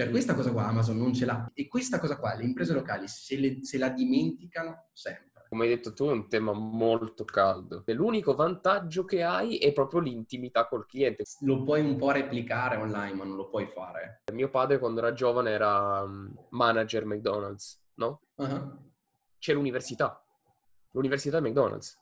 Cioè questa cosa qua Amazon non ce l'ha e questa cosa qua le imprese locali se, le, se la dimenticano sempre. Come hai detto tu è un tema molto caldo l'unico vantaggio che hai è proprio l'intimità col cliente. Lo puoi un po' replicare online ma non lo puoi fare. Mio padre quando era giovane era mm, manager McDonald's, no? Uh-huh. C'è l'università, l'università McDonald's.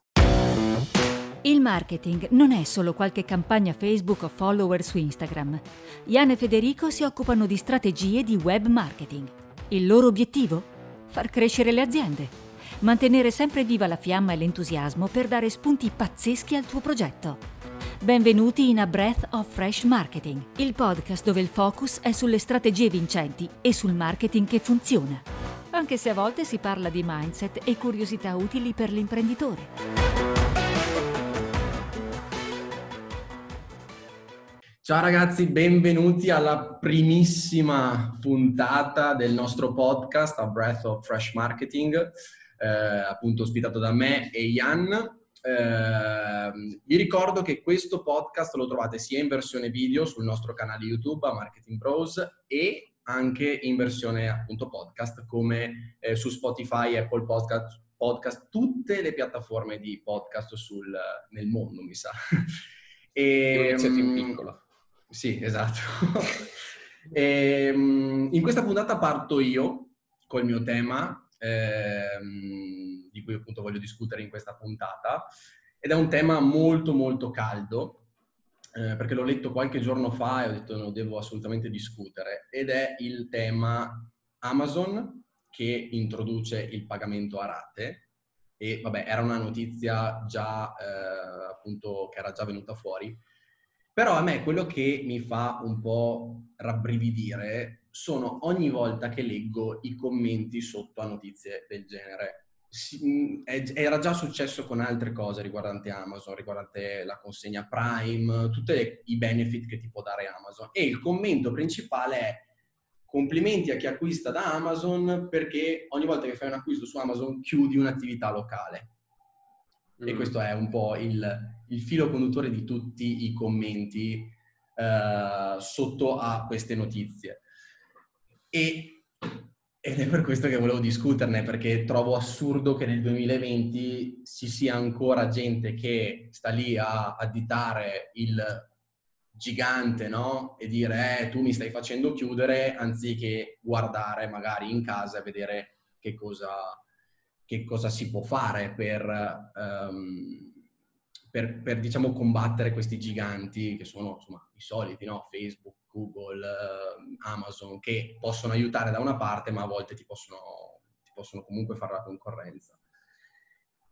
Il marketing non è solo qualche campagna Facebook o follower su Instagram. Ian e Federico si occupano di strategie di web marketing. Il loro obiettivo? Far crescere le aziende. Mantenere sempre viva la fiamma e l'entusiasmo per dare spunti pazzeschi al tuo progetto. Benvenuti in A Breath of Fresh Marketing, il podcast dove il focus è sulle strategie vincenti e sul marketing che funziona. Anche se a volte si parla di mindset e curiosità utili per l'imprenditore. Ciao ragazzi, benvenuti alla primissima puntata del nostro podcast A Breath of Fresh Marketing, eh, appunto ospitato da me e Jan. Eh, vi ricordo che questo podcast lo trovate sia in versione video sul nostro canale YouTube a Marketing Bros e anche in versione appunto podcast come eh, su Spotify, Apple Podcast, podcast, tutte le piattaforme di podcast sul, nel mondo, mi sa. e, iniziato in piccolo. Sì, esatto. e, ehm, in questa puntata parto io col mio tema, ehm, di cui appunto voglio discutere in questa puntata, ed è un tema molto molto caldo, eh, perché l'ho letto qualche giorno fa e ho detto no, devo assolutamente discutere, ed è il tema Amazon che introduce il pagamento a rate, e vabbè era una notizia già eh, appunto che era già venuta fuori, però a me quello che mi fa un po' rabbrividire sono ogni volta che leggo i commenti sotto a notizie del genere. Era già successo con altre cose riguardanti Amazon, riguardante la consegna Prime, tutti i benefit che ti può dare Amazon. E il commento principale è complimenti a chi acquista da Amazon perché ogni volta che fai un acquisto su Amazon chiudi un'attività locale. Mm. E questo è un po' il, il filo conduttore di tutti i commenti eh, sotto a queste notizie. E, ed è per questo che volevo discuterne, perché trovo assurdo che nel 2020 ci sia ancora gente che sta lì a additare il gigante, no? E dire, eh, tu mi stai facendo chiudere, anziché guardare magari in casa e vedere che cosa, che cosa si può fare per... Um, per, per diciamo, combattere questi giganti che sono insomma, i soliti, no? Facebook, Google, eh, Amazon, che possono aiutare da una parte, ma a volte ti possono, ti possono comunque fare la concorrenza.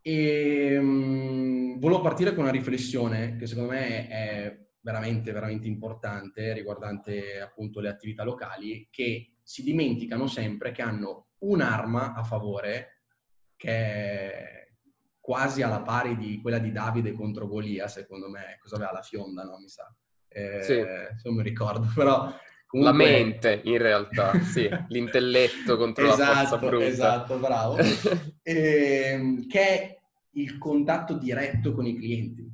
E um, volevo partire con una riflessione che secondo me è veramente, veramente importante riguardante appunto le attività locali, che si dimenticano sempre che hanno un'arma a favore che è quasi alla pari di quella di Davide contro Golia, secondo me. Cosa aveva la fionda, no? Mi sa. Eh, sì. Non mi ricordo, però... Comunque... La mente, in realtà, sì. L'intelletto contro esatto, la forza brutta. Esatto, bravo. eh, che è il contatto diretto con i clienti.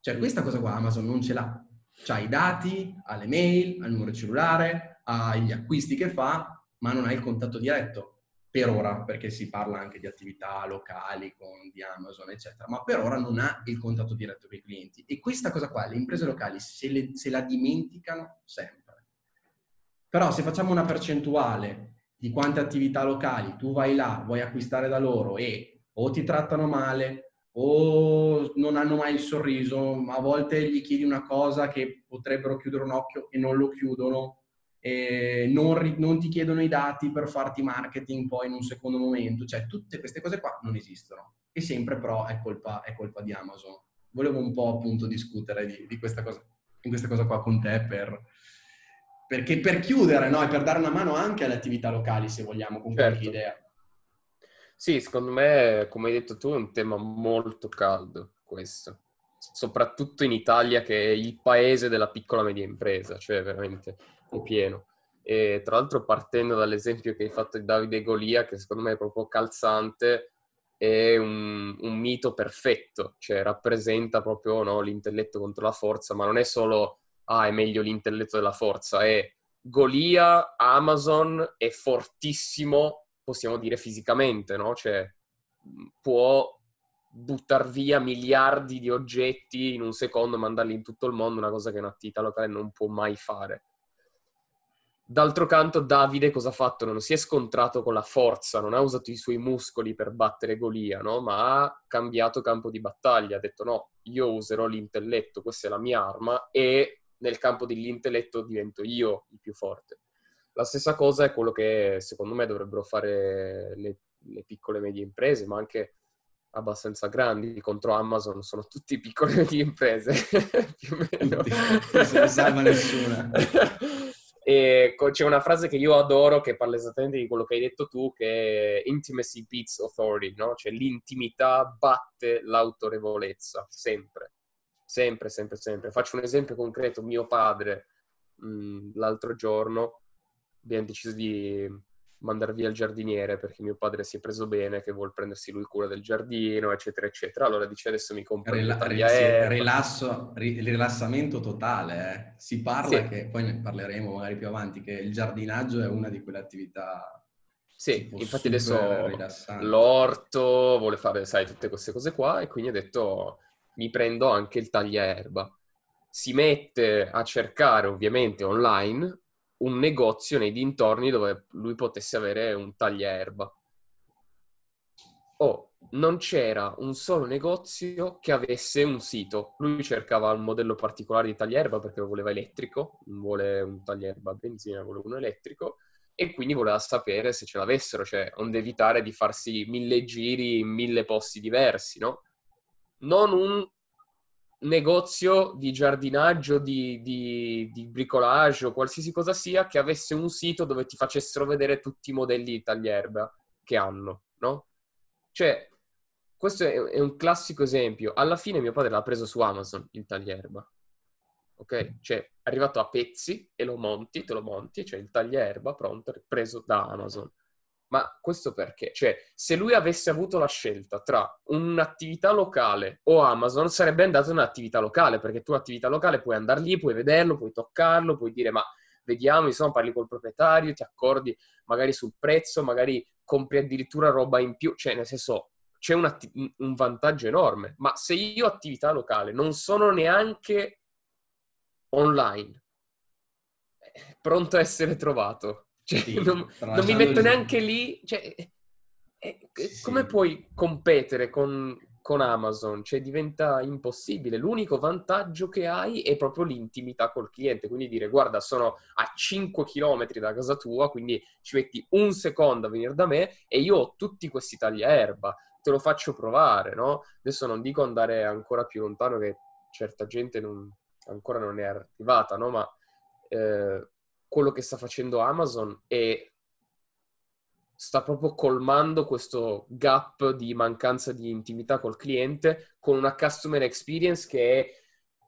Cioè, questa cosa qua Amazon non ce l'ha. C'ha i dati, ha le mail, ha il numero cellulare, ha gli acquisti che fa, ma non ha il contatto diretto per ora, perché si parla anche di attività locali con di Amazon, eccetera, ma per ora non ha il contatto diretto con i clienti. E questa cosa qua, le imprese locali se, le, se la dimenticano sempre. Però se facciamo una percentuale di quante attività locali tu vai là, vuoi acquistare da loro e o ti trattano male o non hanno mai il sorriso, a volte gli chiedi una cosa che potrebbero chiudere un occhio e non lo chiudono, eh, non, non, ti chiedono i dati per farti marketing poi in un secondo momento, cioè tutte queste cose qua non esistono e sempre però è colpa, è colpa di Amazon. Volevo un po' appunto discutere di, di questa, cosa, in questa cosa qua con te per, perché per chiudere no? e per dare una mano anche alle attività locali se vogliamo con certo. qualche idea. Sì, secondo me, come hai detto tu, è un tema molto caldo questo soprattutto in Italia che è il paese della piccola e media impresa, cioè veramente in pieno. E tra l'altro partendo dall'esempio che hai fatto di Davide Golia, che secondo me è proprio calzante, è un, un mito perfetto, cioè rappresenta proprio no, l'intelletto contro la forza, ma non è solo, ah, è meglio l'intelletto della forza, è Golia, Amazon è fortissimo, possiamo dire fisicamente, no? Cioè, può buttare via miliardi di oggetti in un secondo mandarli in tutto il mondo, una cosa che un'attività locale non può mai fare. D'altro canto, Davide cosa ha fatto? Non si è scontrato con la forza, non ha usato i suoi muscoli per battere Golia, no? ma ha cambiato campo di battaglia. Ha detto: No, io userò l'intelletto, questa è la mia arma, e nel campo dell'intelletto divento io il più forte. La stessa cosa è quello che secondo me dovrebbero fare le, le piccole e medie imprese, ma anche abbastanza grandi contro Amazon sono tutti piccole e medie imprese più o meno non se ne salva nessuna e c'è una frase che io adoro che parla esattamente di quello che hai detto tu, che è intimacy beats authority, no? Cioè l'intimità batte l'autorevolezza, sempre. Sempre, sempre, sempre. Faccio un esempio concreto. Mio padre, mh, l'altro giorno, abbiamo deciso di mandare via il giardiniere perché mio padre si è preso bene, che vuole prendersi lui cura del giardino, eccetera, eccetera. Allora dice adesso mi compro Rela- il rilasso, rilassamento totale. Eh. Si parla sì. che, poi ne parleremo magari più avanti, che il giardinaggio è una di quelle attività sì, infatti adesso l'orto vuole fare, sai, tutte queste cose qua e quindi ha detto mi prendo anche il tagliaerba. Si mette a cercare ovviamente online un negozio nei dintorni dove lui potesse avere un tagliaerba. Oh, non c'era un solo negozio che avesse un sito. Lui cercava un modello particolare di tagliaerba perché lo voleva elettrico, non vuole un tagliaerba a benzina, vuole uno elettrico e quindi voleva sapere se ce l'avessero, cioè onde evitare di farsi mille giri in mille posti diversi, no? Non un negozio di giardinaggio, di, di, di, bricolage o qualsiasi cosa sia che avesse un sito dove ti facessero vedere tutti i modelli di taglierba che hanno, no? Cioè, questo è, è un classico esempio. Alla fine mio padre l'ha preso su Amazon, il taglierba. Ok? Cioè, è arrivato a pezzi e lo monti, te lo monti, cioè il taglierba pronto, preso da Amazon. Ma questo perché? Cioè, se lui avesse avuto la scelta tra un'attività locale o Amazon, sarebbe andato in un'attività locale, perché tu attività locale puoi andare lì, puoi vederlo, puoi toccarlo, puoi dire ma vediamo, insomma, parli col proprietario, ti accordi magari sul prezzo, magari compri addirittura roba in più, cioè nel senso c'è un, atti- un vantaggio enorme. Ma se io attività locale non sono neanche online, eh, pronto a essere trovato, cioè, sì, non, non mi metto neanche lì. Cioè, eh, sì. Come puoi competere con, con Amazon? Cioè, diventa impossibile. L'unico vantaggio che hai è proprio l'intimità col cliente. Quindi dire, guarda, sono a 5 km da casa tua, quindi ci metti un secondo a venire da me e io ho tutti questi tagliaerba. Te lo faccio provare, no? Adesso non dico andare ancora più lontano, che certa gente non, ancora non è arrivata, no? Ma eh, quello che sta facendo Amazon è sta proprio colmando questo gap di mancanza di intimità col cliente con una customer experience che è,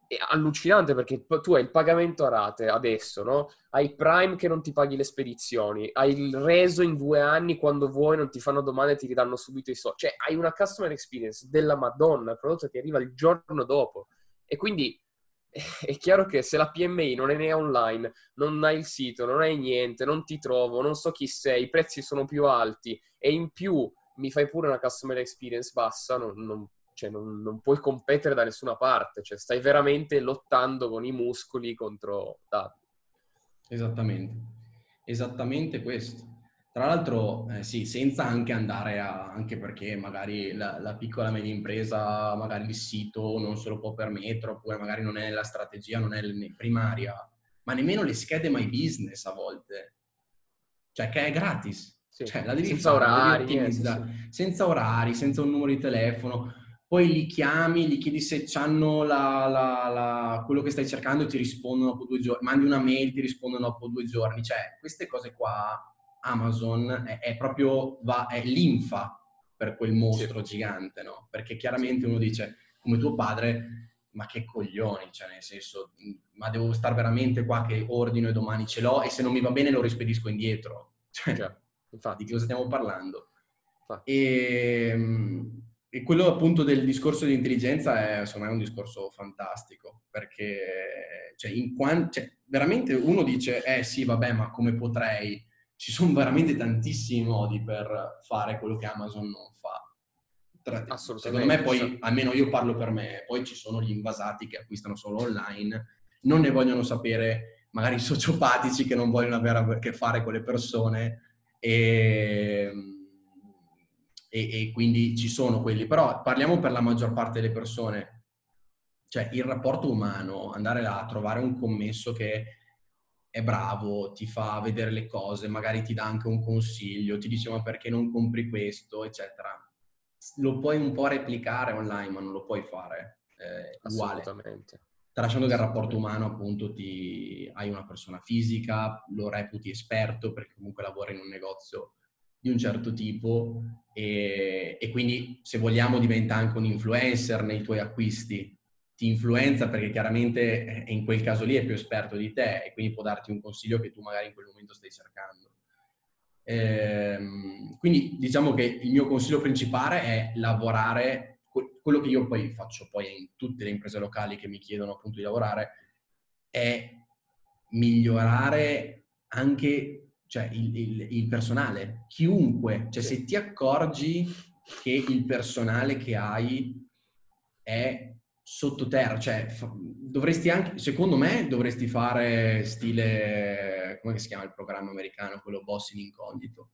è allucinante perché tu hai il pagamento a rate adesso, no? Hai Prime che non ti paghi le spedizioni, hai il reso in due anni quando vuoi, non ti fanno domande e ti ridanno subito i soldi. Cioè, hai una customer experience della Madonna, il prodotto che arriva il giorno dopo. E quindi è chiaro che se la PMI non è né online, non hai il sito, non hai niente, non ti trovo, non so chi sei, i prezzi sono più alti e in più mi fai pure una customer experience bassa, non, non, cioè non, non puoi competere da nessuna parte, cioè stai veramente lottando con i muscoli contro dati. Esattamente, esattamente questo. Tra l'altro, eh, sì, senza anche andare a, anche perché magari la, la, piccola media impresa, magari il sito non se lo può permettere, oppure magari non è nella strategia, non è primaria, ma nemmeno le schede My Business a volte. Cioè, che è gratis. Sì. Cioè, la devi senza fare, orari, devi sì, sì. senza orari, senza un numero di telefono. Poi li chiami, gli chiedi se hanno la, la, la, quello che stai cercando e ti rispondono dopo due giorni. Mandi una mail, ti rispondono dopo due giorni. Cioè, queste cose qua Amazon è, è proprio va, è l'infa per quel mostro sì. gigante, no? Perché chiaramente uno dice, come tuo padre, ma che coglioni, cioè nel senso, ma devo stare veramente qua che ordino e domani ce l'ho e se non mi va bene lo rispedisco indietro. Cioè, Già, infatti. di cosa stiamo parlando? E, ehm, e quello appunto del discorso di intelligenza è, secondo me, un discorso fantastico, perché cioè, quant- cioè, veramente uno dice, eh sì, vabbè, ma come potrei? Ci sono veramente tantissimi modi per fare quello che Amazon non fa. Tra- secondo me poi, almeno io parlo per me, poi ci sono gli invasati che acquistano solo online, non ne vogliono sapere, magari sociopatici che non vogliono avere a che fare con le persone e e, e quindi ci sono quelli, però parliamo per la maggior parte delle persone, cioè il rapporto umano, andare là a trovare un commesso che è bravo, ti fa vedere le cose, magari ti dà anche un consiglio, ti dice ma perché non compri questo, eccetera. Lo puoi un po' replicare online, ma non lo puoi fare eh, uguale. Assolutamente. Tralasciando che il rapporto umano, appunto, ti... hai una persona fisica, lo reputi esperto perché comunque lavora in un negozio di un certo tipo e, e, quindi se vogliamo diventa anche un influencer nei tuoi acquisti. Ti influenza perché chiaramente in quel caso lì è più esperto di te e quindi può darti un consiglio che tu magari in quel momento stai cercando. Ehm, quindi diciamo che il mio consiglio principale è lavorare, quello che io poi faccio poi in tutte le imprese locali che mi chiedono appunto di lavorare, è migliorare anche cioè il, il, il, personale, chiunque, cioè se ti accorgi che il personale che hai è sottoterra, cioè dovresti anche, secondo me dovresti fare stile, come si chiama il programma americano, quello Boss in Incognito,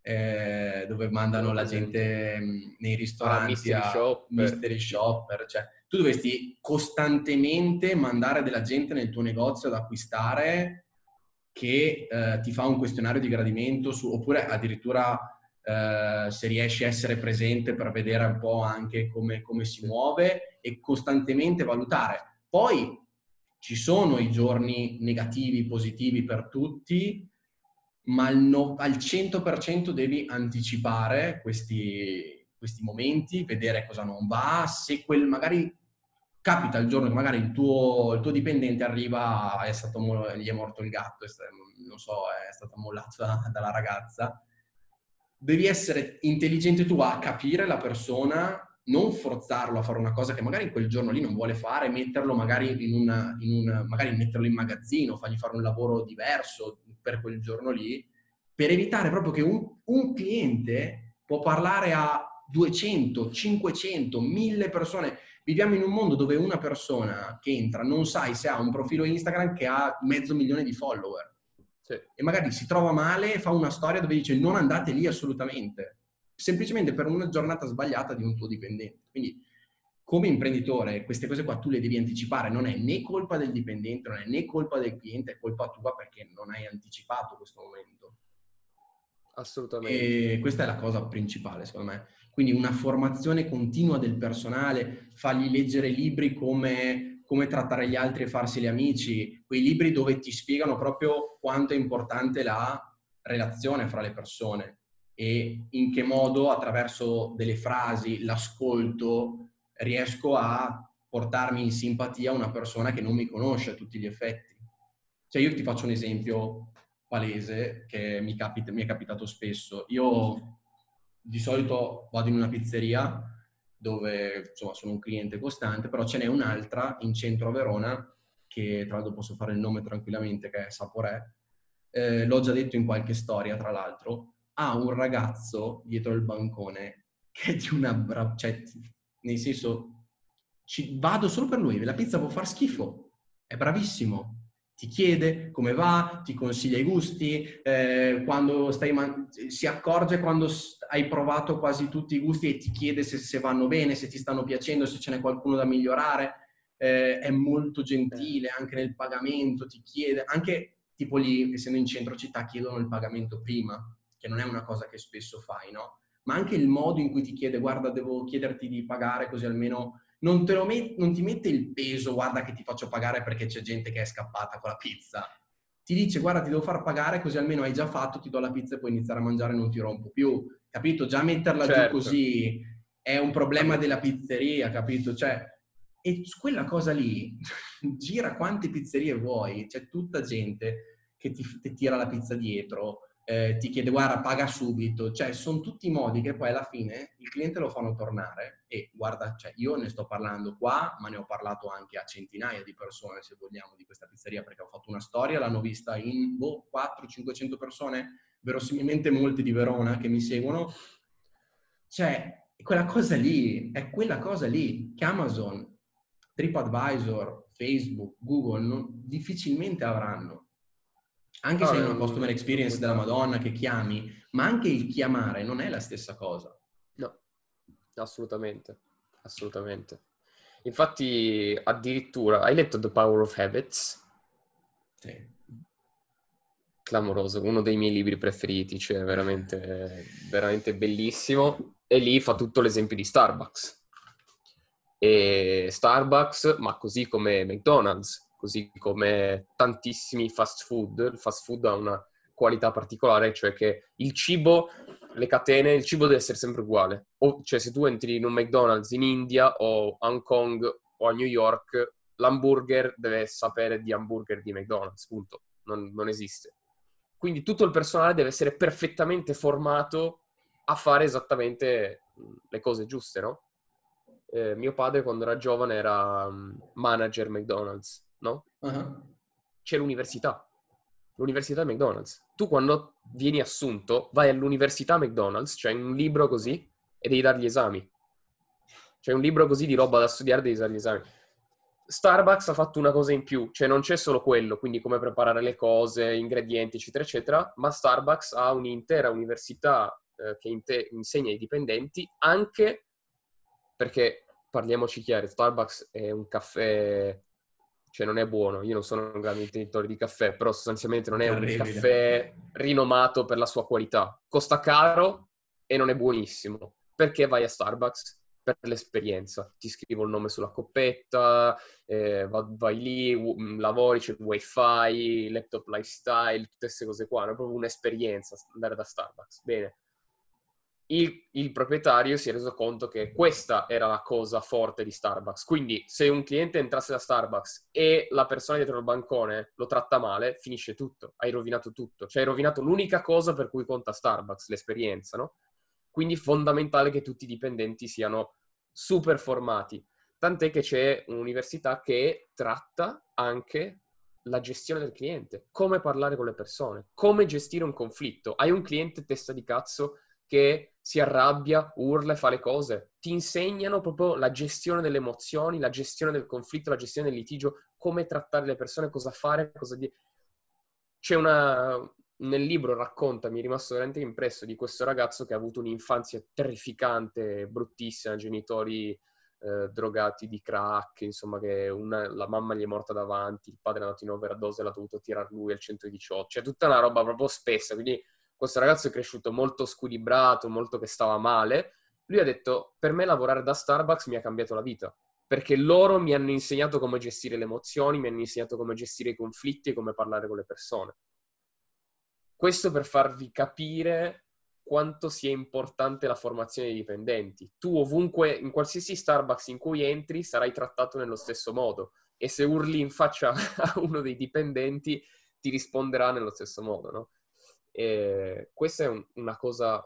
eh, dove mandano la gente nei ristoranti ah, mystery, a, shopper. mystery shopper, cioè tu dovresti costantemente mandare della gente nel tuo negozio ad acquistare che eh, ti fa un questionario di gradimento su, oppure addirittura eh, se riesci a essere presente per vedere un po' anche come, come si muove e costantemente valutare. Poi ci sono i giorni negativi, positivi per tutti, ma al, no, al 100% devi anticipare questi, questi momenti, vedere cosa non va, se quel magari capita il giorno che magari il tuo, il tuo dipendente arriva, è stato, gli è morto il gatto, non so, è stato mollato da, dalla ragazza, devi essere intelligente tu a capire la persona, non forzarlo a fare una cosa che magari in quel giorno lì non vuole fare, metterlo magari in, una, in un, magari metterlo in magazzino, fargli fare un lavoro diverso per quel giorno lì, per evitare proprio che un, un cliente può parlare a 200, 500, 1000 persone Viviamo in un mondo dove una persona che entra non sai se ha un profilo Instagram che ha mezzo milione di follower. Sì. E magari si trova male e fa una storia dove dice non andate lì assolutamente, semplicemente per una giornata sbagliata di un tuo dipendente. Quindi come imprenditore queste cose qua tu le devi anticipare, non è né colpa del dipendente, non è né colpa del cliente, è colpa tua perché non hai anticipato questo momento. Assolutamente. E questa è la cosa principale, secondo me. Quindi una formazione continua del personale, fargli leggere libri come come trattare gli altri e farseli amici, quei libri dove ti spiegano proprio quanto è importante la relazione fra le persone e in che modo attraverso delle frasi, l'ascolto, riesco a portarmi in simpatia una persona che non mi conosce a tutti gli effetti. Cioè io ti faccio un esempio palese che mi, capita, mi è capitato spesso. Io di solito vado in una pizzeria dove insomma, sono un cliente costante, però ce n'è un'altra in centro a Verona, che tra l'altro posso fare il nome tranquillamente, che è Saporè. Eh, l'ho già detto in qualche storia, tra l'altro, ha un ragazzo dietro il bancone che è di una brava... Cioè, nel senso, ci, vado solo per lui, la pizza può far schifo, è bravissimo, ti chiede come va, ti consiglia i gusti, eh, quando stai man- si accorge quando hai provato quasi tutti i gusti e ti chiede se, se vanno bene, se ti stanno piacendo, se ce n'è qualcuno da migliorare. Eh, è molto gentile anche nel pagamento, ti chiede, anche tipo lì, essendo in centro città, chiedono il pagamento prima, che non è una cosa che spesso fai, no? Ma anche il modo in cui ti chiede, guarda, devo chiederti di pagare così almeno non, met- non ti mette il peso, guarda che ti faccio pagare perché c'è gente che è scappata con la pizza. Ti dice, guarda, ti devo far pagare così almeno hai già fatto, ti do la pizza e puoi iniziare a mangiare e non ti rompo più. Capito? Già metterla certo. giù così è un problema della pizzeria, capito? Cioè, e quella cosa lì, gira quante pizzerie vuoi, c'è tutta gente che ti, ti tira la pizza dietro eh, ti chiede guarda paga subito, cioè sono tutti modi che poi alla fine il cliente lo fanno tornare e guarda, cioè, io ne sto parlando qua, ma ne ho parlato anche a centinaia di persone se vogliamo di questa pizzeria perché ho fatto una storia, l'hanno vista in boh, 400-500 persone, verosimilmente molte di Verona che mi seguono, cioè quella cosa lì, è quella cosa lì che Amazon, TripAdvisor, Facebook, Google non, difficilmente avranno anche se hai una customer experience della Madonna che chiami, ma anche il chiamare non è la stessa cosa. No, assolutamente, assolutamente. Infatti, addirittura, hai letto The Power of Habits? Sì. Clamoroso, uno dei miei libri preferiti, cioè veramente, veramente bellissimo. E lì fa tutto l'esempio di Starbucks. E Starbucks, ma così come McDonald's, così come tantissimi fast food. Il fast food ha una qualità particolare, cioè che il cibo, le catene, il cibo deve essere sempre uguale. O, cioè se tu entri in un McDonald's in India o a Hong Kong o a New York, l'hamburger deve sapere di hamburger di McDonald's, punto. Non, non esiste. Quindi tutto il personale deve essere perfettamente formato a fare esattamente le cose giuste, no? Eh, mio padre quando era giovane era manager McDonald's no? Uh-huh. C'è l'università. L'università McDonald's. Tu quando vieni assunto vai all'università McDonald's, c'è un libro così e devi dare gli esami. C'è un libro così di roba da studiare, devi dare gli esami. Starbucks ha fatto una cosa in più, cioè non c'è solo quello, quindi come preparare le cose, ingredienti, eccetera, eccetera, ma Starbucks ha un'intera università eh, che inte- insegna ai dipendenti anche perché, parliamoci chiari, Starbucks è un caffè cioè non è buono. Io non sono un grande intenditore di caffè, però sostanzialmente non è un caffè rinomato per la sua qualità. Costa caro e non è buonissimo. Perché vai a Starbucks? Per l'esperienza. Ti scrivo il nome sulla coppetta, eh, vai lì, w- lavori, c'è il wifi, laptop lifestyle, tutte queste cose qua. È proprio un'esperienza andare da Starbucks. Bene il, il, proprietario si è reso conto che questa era la cosa forte di Starbucks. Quindi, se un cliente entrasse da Starbucks e la persona dietro il bancone lo tratta male, finisce tutto. Hai rovinato tutto. Cioè, hai rovinato l'unica cosa per cui conta Starbucks, l'esperienza, no? Quindi, fondamentale che tutti i dipendenti siano super formati. Tant'è che c'è un'università che tratta anche la gestione del cliente, come parlare con le persone, come gestire un conflitto. Hai un cliente testa di cazzo che si arrabbia, urla e fa le cose. Ti insegnano proprio la gestione delle emozioni, la gestione del conflitto, la gestione del litigio, come trattare le persone, cosa fare, cosa dire. C'è una... Nel libro racconta, mi è rimasto veramente impresso, di questo ragazzo che ha avuto un'infanzia terrificante, bruttissima, genitori eh, drogati di crack, insomma che una, la mamma gli è morta davanti, il padre è andato in overdose e l'ha dovuto tirare lui al 118, cioè tutta una roba proprio spessa, quindi questo ragazzo è cresciuto molto squilibrato, molto che stava male. Lui ha detto, per me lavorare da Starbucks mi ha cambiato la vita, perché loro mi hanno insegnato come gestire le emozioni, mi hanno insegnato come gestire i conflitti e come parlare con le persone. Questo per farvi capire quanto sia importante la formazione dei dipendenti. Tu ovunque, in qualsiasi Starbucks in cui entri, sarai trattato nello stesso modo e se urli in faccia a uno dei dipendenti ti risponderà nello stesso modo, no? E questa è un, una cosa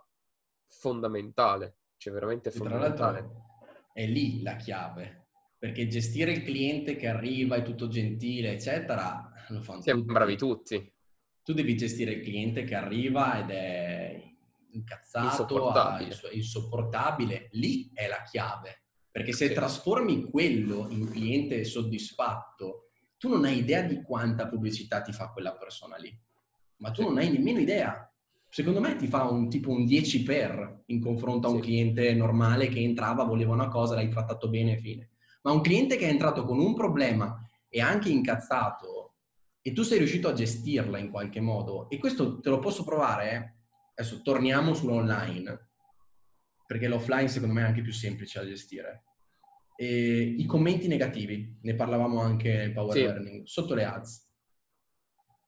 fondamentale, cioè veramente fondamentale. È lì la chiave, perché gestire il cliente che arriva, è tutto gentile, eccetera, lo fanno Siamo tutti. bravi tutti. Tu devi gestire il cliente che arriva ed è incazzato, insopportabile. Suo, insopportabile. Lì è la chiave, perché se sì. trasformi quello in cliente soddisfatto, tu non hai idea di quanta pubblicità ti fa quella persona lì ma tu non hai nemmeno idea. Secondo me ti fa un tipo un 10 per in confronto a un sì. cliente normale che entrava, voleva una cosa, l'hai trattato bene e fine. Ma un cliente che è entrato con un problema e anche incazzato e tu sei riuscito a gestirla in qualche modo, e questo te lo posso provare, eh? adesso torniamo sull'online, perché l'offline secondo me è anche più semplice da gestire. E I commenti negativi, ne parlavamo anche nel Power sì. Learning, sotto le ads.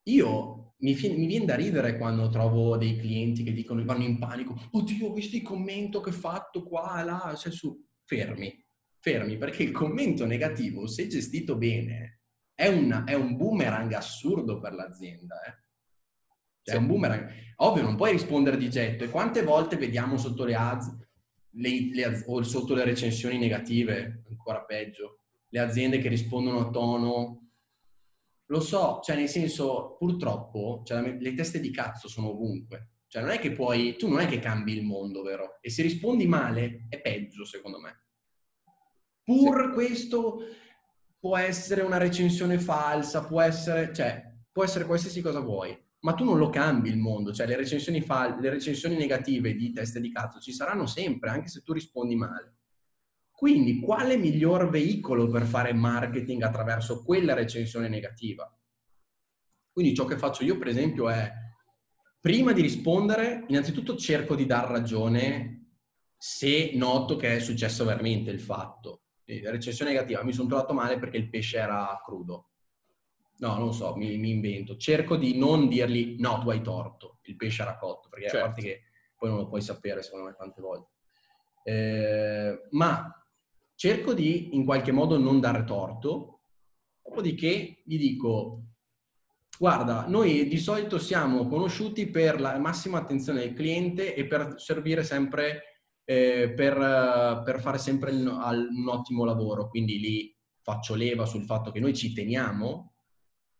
Io mi, mi, viene da ridere quando trovo dei clienti che dicono, vanno in panico, oddio, ho visto il commento che ho fatto qua, là, cioè su, fermi, fermi, perché il commento negativo, se gestito bene, è, una, è un boomerang assurdo per l'azienda. Eh? Cioè, sì. un boomerang. Ovvio, non puoi rispondere di getto. E quante volte vediamo sotto le ads, le, le, o sotto le recensioni negative, ancora peggio, le aziende che rispondono a tono lo so, cioè nel senso, purtroppo, cioè, le teste di cazzo sono ovunque. Cioè non è che puoi, tu non è che cambi il mondo, vero? E se rispondi male è peggio, secondo me. Pur sì. questo può essere una recensione falsa, può essere, cioè, può essere qualsiasi cosa vuoi, ma tu non lo cambi il mondo. Cioè le recensioni, fal- le recensioni negative di teste di cazzo ci saranno sempre, anche se tu rispondi male. Quindi, quale miglior veicolo per fare marketing attraverso quella recensione negativa? Quindi ciò che faccio io, per esempio, è prima di rispondere, innanzitutto cerco di dar ragione se noto che è successo veramente il fatto. La recensione negativa, mi sono trovato male perché il pesce era crudo. No, non so, mi, mi, invento. Cerco di non dirgli no, tu hai torto, il pesce era cotto, perché certo. a parte che poi non lo puoi sapere, secondo me, tante volte. Eh, ma cerco di in qualche modo non dare torto, dopodiché gli dico, guarda, noi di solito siamo conosciuti per la massima attenzione del cliente e per servire sempre, eh, per, per, fare sempre un ottimo lavoro, quindi lì faccio leva sul fatto che noi ci teniamo.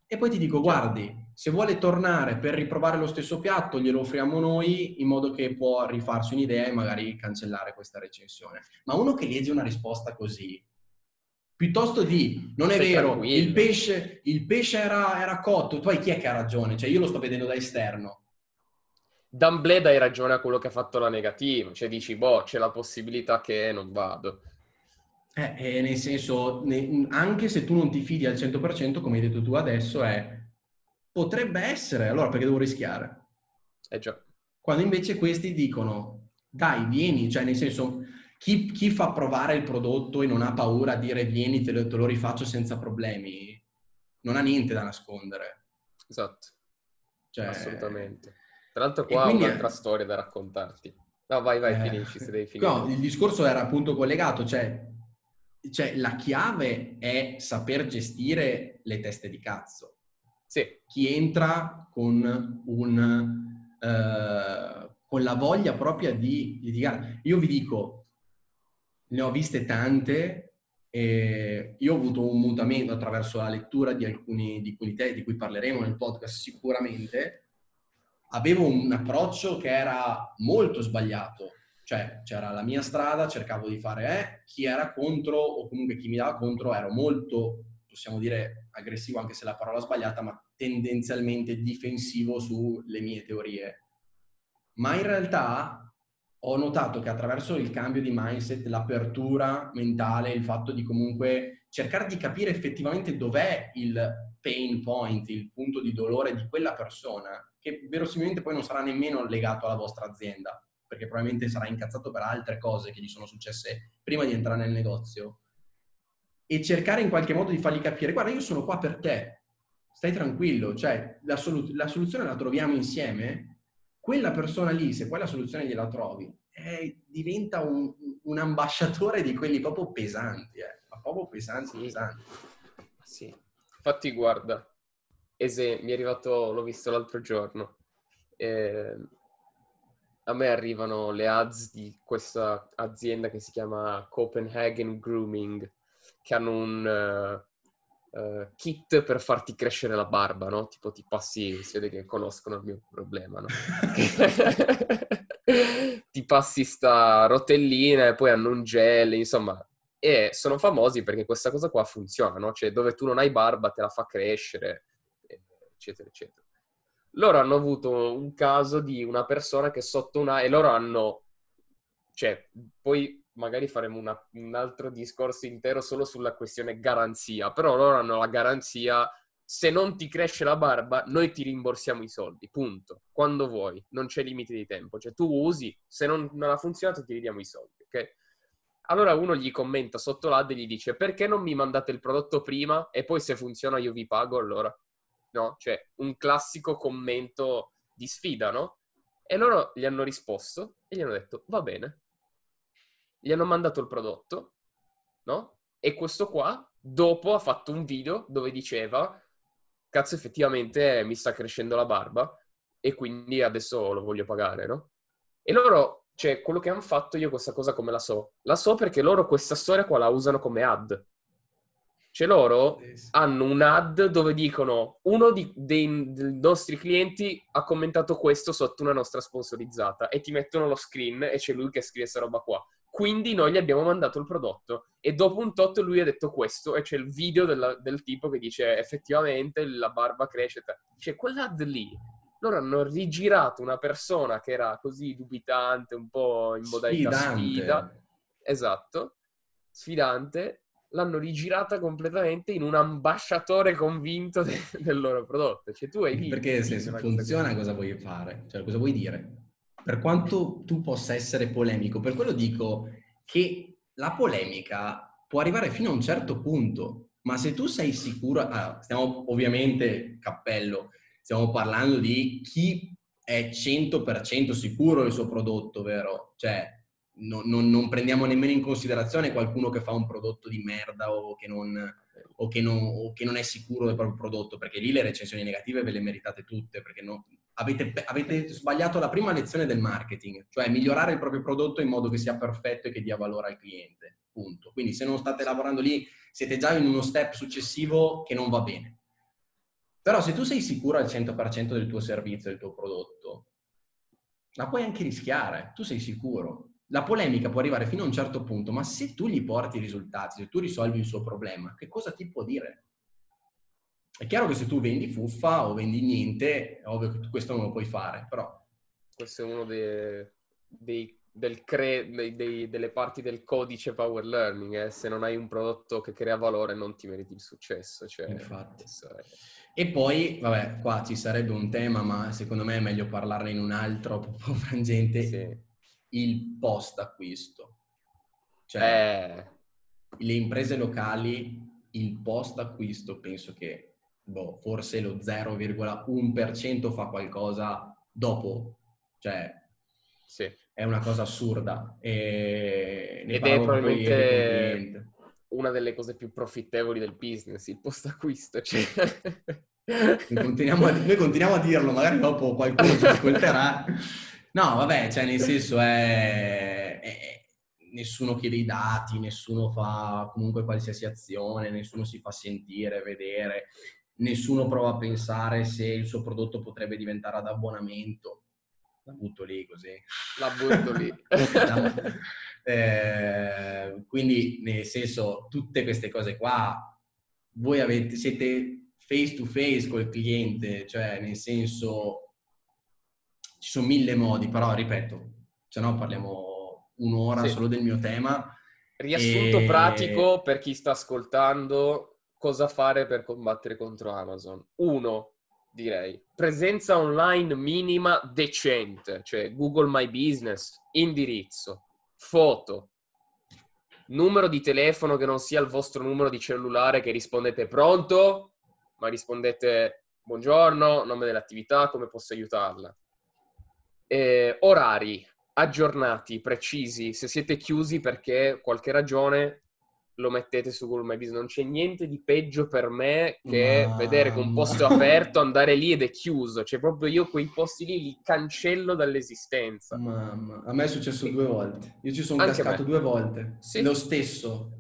E poi ti dico, guardi, se vuole tornare per riprovare lo stesso piatto, glielo offriamo noi in modo che può rifarsi un'idea e magari cancellare questa recensione. Ma uno che legge una risposta così, piuttosto di, non è Sei vero, il pesce, il pesce era, era, cotto, poi chi è che ha ragione? Cioè io lo sto vedendo da esterno. D'amblè dai ragione a quello che ha fatto la negativa, cioè dici, boh, c'è la possibilità che non vado. Eh, eh, nel senso, ne, anche se tu non ti fidi al 100%, come hai detto tu adesso, è potrebbe essere, allora perché devo rischiare? Eh già. Quando invece questi dicono, dai, vieni, cioè nel senso, chi, chi fa provare il prodotto e non ha paura a dire vieni, te lo, te lo rifaccio senza problemi, non ha niente da nascondere. Esatto. Cioè, Assolutamente. Tra l'altro qua ho un'altra è... storia da raccontarti. No, vai, vai, eh, finisci se devi finire. No, il discorso era appunto collegato, cioè cioè, la chiave è saper gestire le teste di cazzo. Sì. Chi entra con, un, uh, con la voglia propria di litigare. Io vi dico, ne ho viste tante e io ho avuto un mutamento attraverso la lettura di alcuni di alcuni testi di cui parleremo nel podcast sicuramente. Avevo un approccio che era molto sbagliato cioè, c'era la mia strada, cercavo di fare eh, chi era contro o comunque chi mi dava contro, ero molto, possiamo dire, aggressivo, anche se la parola è sbagliata, ma tendenzialmente difensivo sulle mie teorie. Ma in realtà ho notato che attraverso il cambio di mindset, l'apertura mentale, il fatto di comunque cercare di capire effettivamente dov'è il pain point, il punto di dolore di quella persona, che verosimilmente poi non sarà nemmeno legato alla vostra azienda, perché probabilmente sarà incazzato per altre cose che gli sono successe prima di entrare nel negozio, e cercare in qualche modo di fargli capire, guarda, io sono qua per te, stai tranquillo, cioè la, solu- la soluzione la troviamo insieme, quella persona lì, se poi la soluzione gliela trovi, eh, diventa un, un, ambasciatore di quelli proprio pesanti, eh. ma proprio pesanti, sì. pesanti. Sì, infatti guarda, Ese, mi è arrivato, l'ho visto l'altro giorno, eh, a me arrivano le ads di questa azienda che si chiama Copenhagen Grooming, che hanno un uh, kit per farti crescere la barba, no? Tipo ti passi, si vede che conoscono il mio problema, no? ti passi sta rotellina e poi hanno un gel, insomma. E sono famosi perché questa cosa qua funziona, no? Cioè dove tu non hai barba te la fa crescere, eccetera, eccetera loro hanno avuto un caso di una persona che sotto una... e loro hanno... cioè, poi magari faremo una, un altro discorso intero solo sulla questione garanzia, però loro hanno la garanzia se non ti cresce la barba, noi ti rimborsiamo i soldi, punto. Quando vuoi, non c'è limite di tempo. Cioè, tu usi, se non, non ha funzionato, ti ridiamo i soldi, ok? Allora uno gli commenta sotto l'ad e gli dice perché non mi mandate il prodotto prima e poi se funziona io vi pago allora? no? Cioè, un classico commento di sfida, no? E loro gli hanno risposto e gli hanno detto, va bene. Gli hanno mandato il prodotto, no? E questo qua, dopo, ha fatto un video dove diceva, cazzo, effettivamente mi sta crescendo la barba. e quindi adesso lo voglio pagare, no? E loro, cioè, quello che hanno fatto io questa cosa come la so? La so perché loro questa storia qua la usano come ad. Cioè loro hanno un ad dove dicono uno di, dei, dei, nostri clienti ha commentato questo sotto una nostra sponsorizzata e ti mettono lo screen e c'è lui che scrive questa roba qua. Quindi noi gli abbiamo mandato il prodotto e dopo un tot lui ha detto questo e c'è il video della, del tipo che dice effettivamente la barba cresce. Cioè quell'ad lì, loro hanno rigirato una persona che era così dubitante, un po' in modalità Sfidante. sfida. Esatto, sfidante l'hanno rigirata completamente in un ambasciatore convinto de- del loro prodotto. Cioè, tu hai visto. Perché se funziona cosa vuoi fare? Cioè, cosa vuoi dire? Per quanto tu possa essere polemico, per quello dico che la polemica può arrivare fino a un certo punto, ma se tu sei sicuro, allora, stiamo ovviamente, cappello, stiamo parlando di chi è 100% sicuro del suo prodotto, vero? Cioè, non, non, non, prendiamo nemmeno in considerazione qualcuno che fa un prodotto di merda o che, non, o, che non, o che non, è sicuro del proprio prodotto, perché lì le recensioni negative ve le meritate tutte, perché avete, avete, sbagliato la prima lezione del marketing, cioè migliorare il proprio prodotto in modo che sia perfetto e che dia valore al cliente, punto. Quindi se non state lavorando lì, siete già in uno step successivo che non va bene. Però se tu sei sicuro al 100% del tuo servizio, del tuo prodotto, la puoi anche rischiare, tu sei sicuro la polemica può arrivare fino a un certo punto, ma se tu gli porti i risultati, se tu risolvi il suo problema, che cosa ti può dire? È chiaro che se tu vendi fuffa o vendi niente, è ovvio che questo non lo puoi fare, però... Questo è uno dei, dei, del cre, dei, delle parti del codice power learning, eh? se non hai un prodotto che crea valore non ti meriti il successo. Cioè, Infatti. E poi, vabbè, qua ci sarebbe un tema, ma secondo me è meglio parlarne in un altro frangente. Sì il post acquisto. Cioè, eh. le imprese locali, il post acquisto, penso che boh, forse lo 0,1% fa qualcosa dopo. Cioè, sì. è una cosa assurda. E Ed è probabilmente una delle cose più profittevoli del business, il post acquisto. Cioè... Continuiamo a, noi continuiamo a dirlo, magari dopo qualcuno ci ascolterà. No, vabbè, cioè nel senso è, è, nessuno chiede i dati, nessuno fa comunque qualsiasi azione, nessuno si fa sentire, vedere, nessuno prova a pensare se il suo prodotto potrebbe diventare ad abbonamento. La butto lì così. La butto lì. eh, quindi, nel senso, tutte queste cose qua, voi avete, siete face to face col cliente, cioè nel senso ci sono mille modi, però ripeto, se no parliamo un'ora sì. solo del mio tema. Riassunto e... pratico per chi sta ascoltando, cosa fare per combattere contro Amazon? Uno, direi, presenza online minima decente, cioè Google My Business, indirizzo, foto, numero di telefono che non sia il vostro numero di cellulare che rispondete pronto, ma rispondete buongiorno, nome dell'attività, come posso aiutarla eh, orari aggiornati, precisi, se siete chiusi perché qualche ragione lo mettete su Google My Business. Non c'è niente di peggio per me che Mamma. vedere che un posto è aperto, andare lì ed è chiuso. Cioè, proprio io quei posti lì li cancello dall'esistenza. Mamma, a me è successo sì. due volte. Io ci sono Anche cascato due volte. Sì. Lo stesso.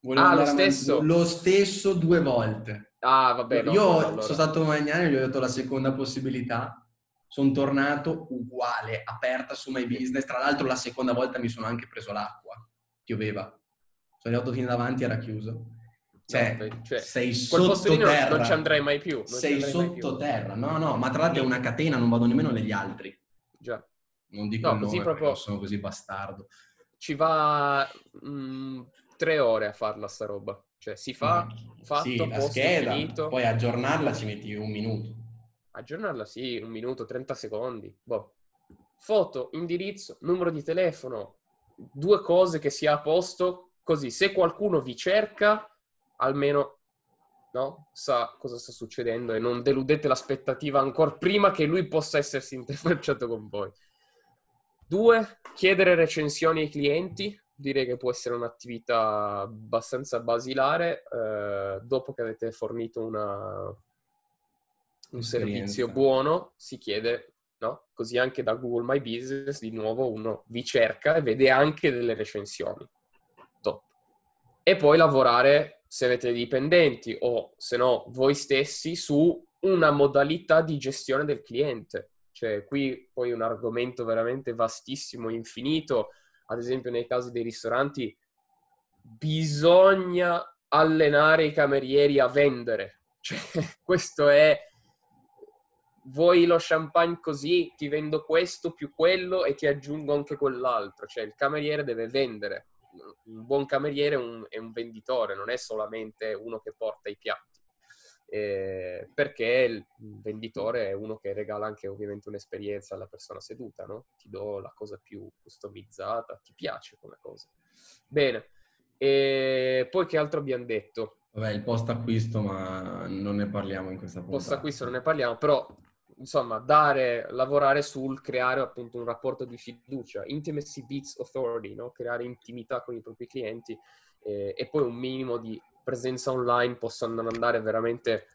Volevo ah, lo stesso? Lo stesso due volte. Ah, vabbè. No, io allora. sono stato Magnani e gli ho dato la seconda possibilità sono tornato uguale, aperta su My Business. Tra l'altro la seconda volta mi sono anche preso l'acqua, pioveva. Sono arrivato fino davanti, era chiuso. Cioè, no, cioè sei sottoterra. Non ci andrei mai più. sei sottoterra. No, no, ma tra l'altro è una catena, non vado nemmeno negli altri. Già. Non dico no, così proprio... sono così bastardo. Ci va mh, mm, tre ore a farla sta roba. Cioè, si fa, mm. fatto, sì, la scheda, finito. Poi aggiornarla ci metti un minuto. Aggiornarla sì, un minuto, 30 secondi. Boh. Foto, indirizzo, numero di telefono, due cose che sia a posto, così se qualcuno vi cerca, almeno no? sa cosa sta succedendo e non deludete l'aspettativa ancora prima che lui possa essersi interfacciato con voi. Due, chiedere recensioni ai clienti, direi che può essere un'attività abbastanza basilare eh, dopo che avete fornito una, un servizio buono, si chiede, no? Così anche da Google My Business di nuovo uno vi cerca e vede anche delle recensioni. E poi lavorare, se avete dipendenti o se no voi stessi, su una modalità di gestione del cliente. Cioè, qui poi un argomento veramente vastissimo, infinito. Ad esempio, nei casi dei ristoranti, bisogna allenare i camerieri a vendere. Cioè, questo è vuoi lo champagne così, ti vendo questo più quello e ti aggiungo anche quell'altro. Cioè, il cameriere deve vendere. Un buon cameriere è un, è un venditore, non è solamente uno che porta i piatti. Eh, perché il venditore è uno che regala anche ovviamente un'esperienza alla persona seduta, no? Ti do la cosa più customizzata, ti piace come cosa. Bene. E poi che altro abbiamo detto? Vabbè, il post acquisto, ma non ne parliamo in questa puntata. Post acquisto non ne parliamo, però insomma, dare, lavorare sul creare appunto un rapporto di fiducia, intimacy beats authority, no? creare intimità con i propri clienti eh, e poi un minimo di presenza online possano andare veramente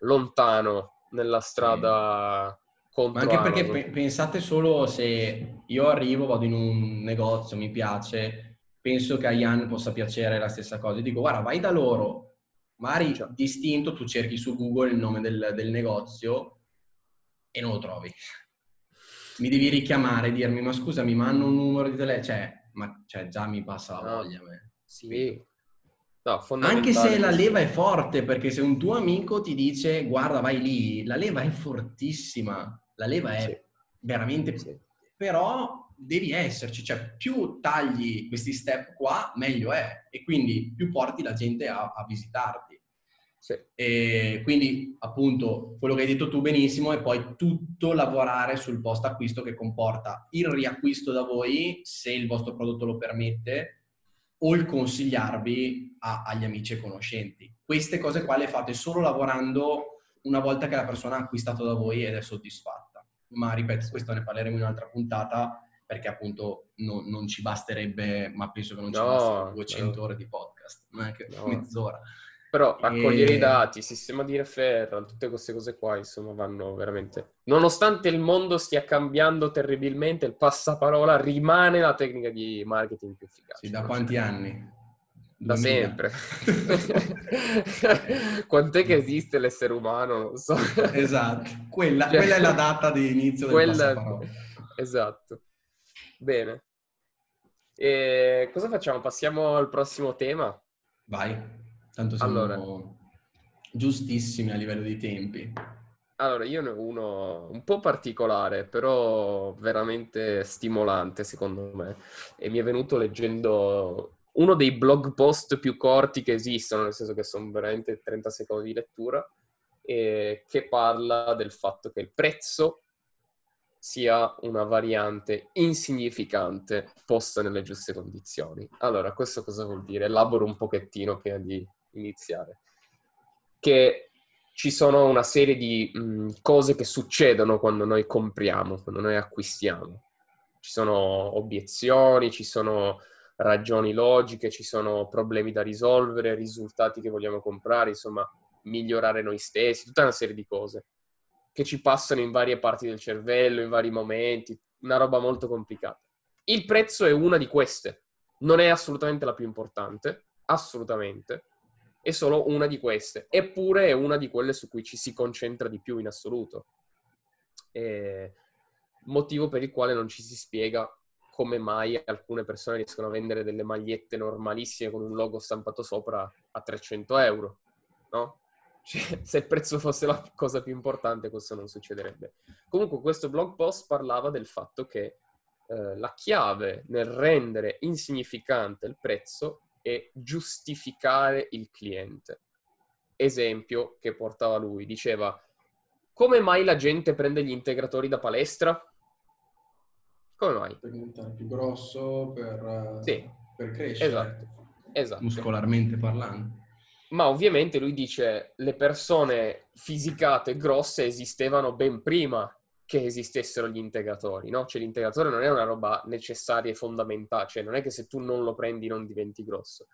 lontano nella strada sì. contro Ma anche perché pe- pensate solo se io arrivo, vado in un negozio, mi piace, penso che a Ian possa piacere la stessa cosa. Io dico, guarda, vai da loro, magari cioè. distinto, tu cerchi su Google il nome del, del negozio e non lo trovi. Mi devi richiamare e dirmi, ma scusami, ma hanno un numero di telefono? Cioè, ma cioè, già mi passa la voglia. Me. Sì. No, Anche se la leva è forte, perché se un tuo amico ti dice, guarda, vai lì, la leva è fortissima. La leva è sì. veramente... Sì. Però devi esserci, cioè più tagli questi step qua, meglio è. E quindi più porti la gente a, a visitarti. Sì. E quindi, appunto, quello che hai detto tu benissimo è poi tutto lavorare sul post acquisto che comporta il riacquisto da voi, se il vostro prodotto lo permette, o il consigliarvi a, agli amici e conoscenti. Queste cose qua le fate solo lavorando una volta che la persona ha acquistato da voi ed è soddisfatta. Ma ripeto, questo ne parleremo in un'altra puntata perché appunto no, non ci basterebbe, ma penso che non ci no, bastino 200 no. ore di podcast, non è che no. mezz'ora. Però raccogliere e... i dati, sistema di referral, tutte queste cose qua, insomma, vanno veramente... Nonostante il mondo stia cambiando terribilmente, il passaparola rimane la tecnica di marketing più efficace. Sì, da quanti anni? Da 2000. sempre. Quant'è che esiste l'essere umano? Non so. Esatto, quella, cioè, quella, è la data di inizio del quella... passaparola. Esatto. Bene. E cosa facciamo? Passiamo al prossimo tema? Vai. Tanto siamo allora, giustissimi a livello di tempi. Allora, io ne ho uno un po' particolare, però veramente stimolante secondo me. E mi è venuto leggendo uno dei blog post più corti che esistono, nel senso che sono veramente 30 secondi di lettura, e che parla del fatto che il prezzo sia una variante insignificante posta nelle giuste condizioni. Allora, questo cosa vuol dire? Elaboro un pochettino prima di iniziare, che ci sono una serie di mh, cose che succedono quando noi compriamo, quando noi acquistiamo. Ci sono obiezioni, ci sono ragioni logiche, ci sono problemi da risolvere, risultati che vogliamo comprare, insomma, migliorare noi stessi, tutta una serie di cose che ci passano in varie parti del cervello, in vari momenti, una roba molto complicata. Il prezzo è una di queste, non è assolutamente la più importante, assolutamente, è solo una di queste, eppure è una di quelle su cui ci si concentra di più in assoluto. E motivo per il quale non ci si spiega come mai alcune persone riescono a vendere delle magliette normalissime con un logo stampato sopra a 300 euro, no? Cioè, se il prezzo fosse la cosa più importante, questo non succederebbe. Comunque, questo blog post parlava del fatto che eh, la chiave nel rendere insignificante il prezzo e giustificare il cliente. Esempio che portava lui, diceva come mai la gente prende gli integratori da palestra? Come mai? Per diventare più grosso, per, sì. per crescere. Esatto. esatto. Muscolarmente parlando. Ma ovviamente lui dice le persone fisicate grosse esistevano ben prima che esistessero gli integratori, no? Cioè l'integratore non è una roba necessaria e fondamentale, cioè non è che se tu non lo prendi non diventi grosso.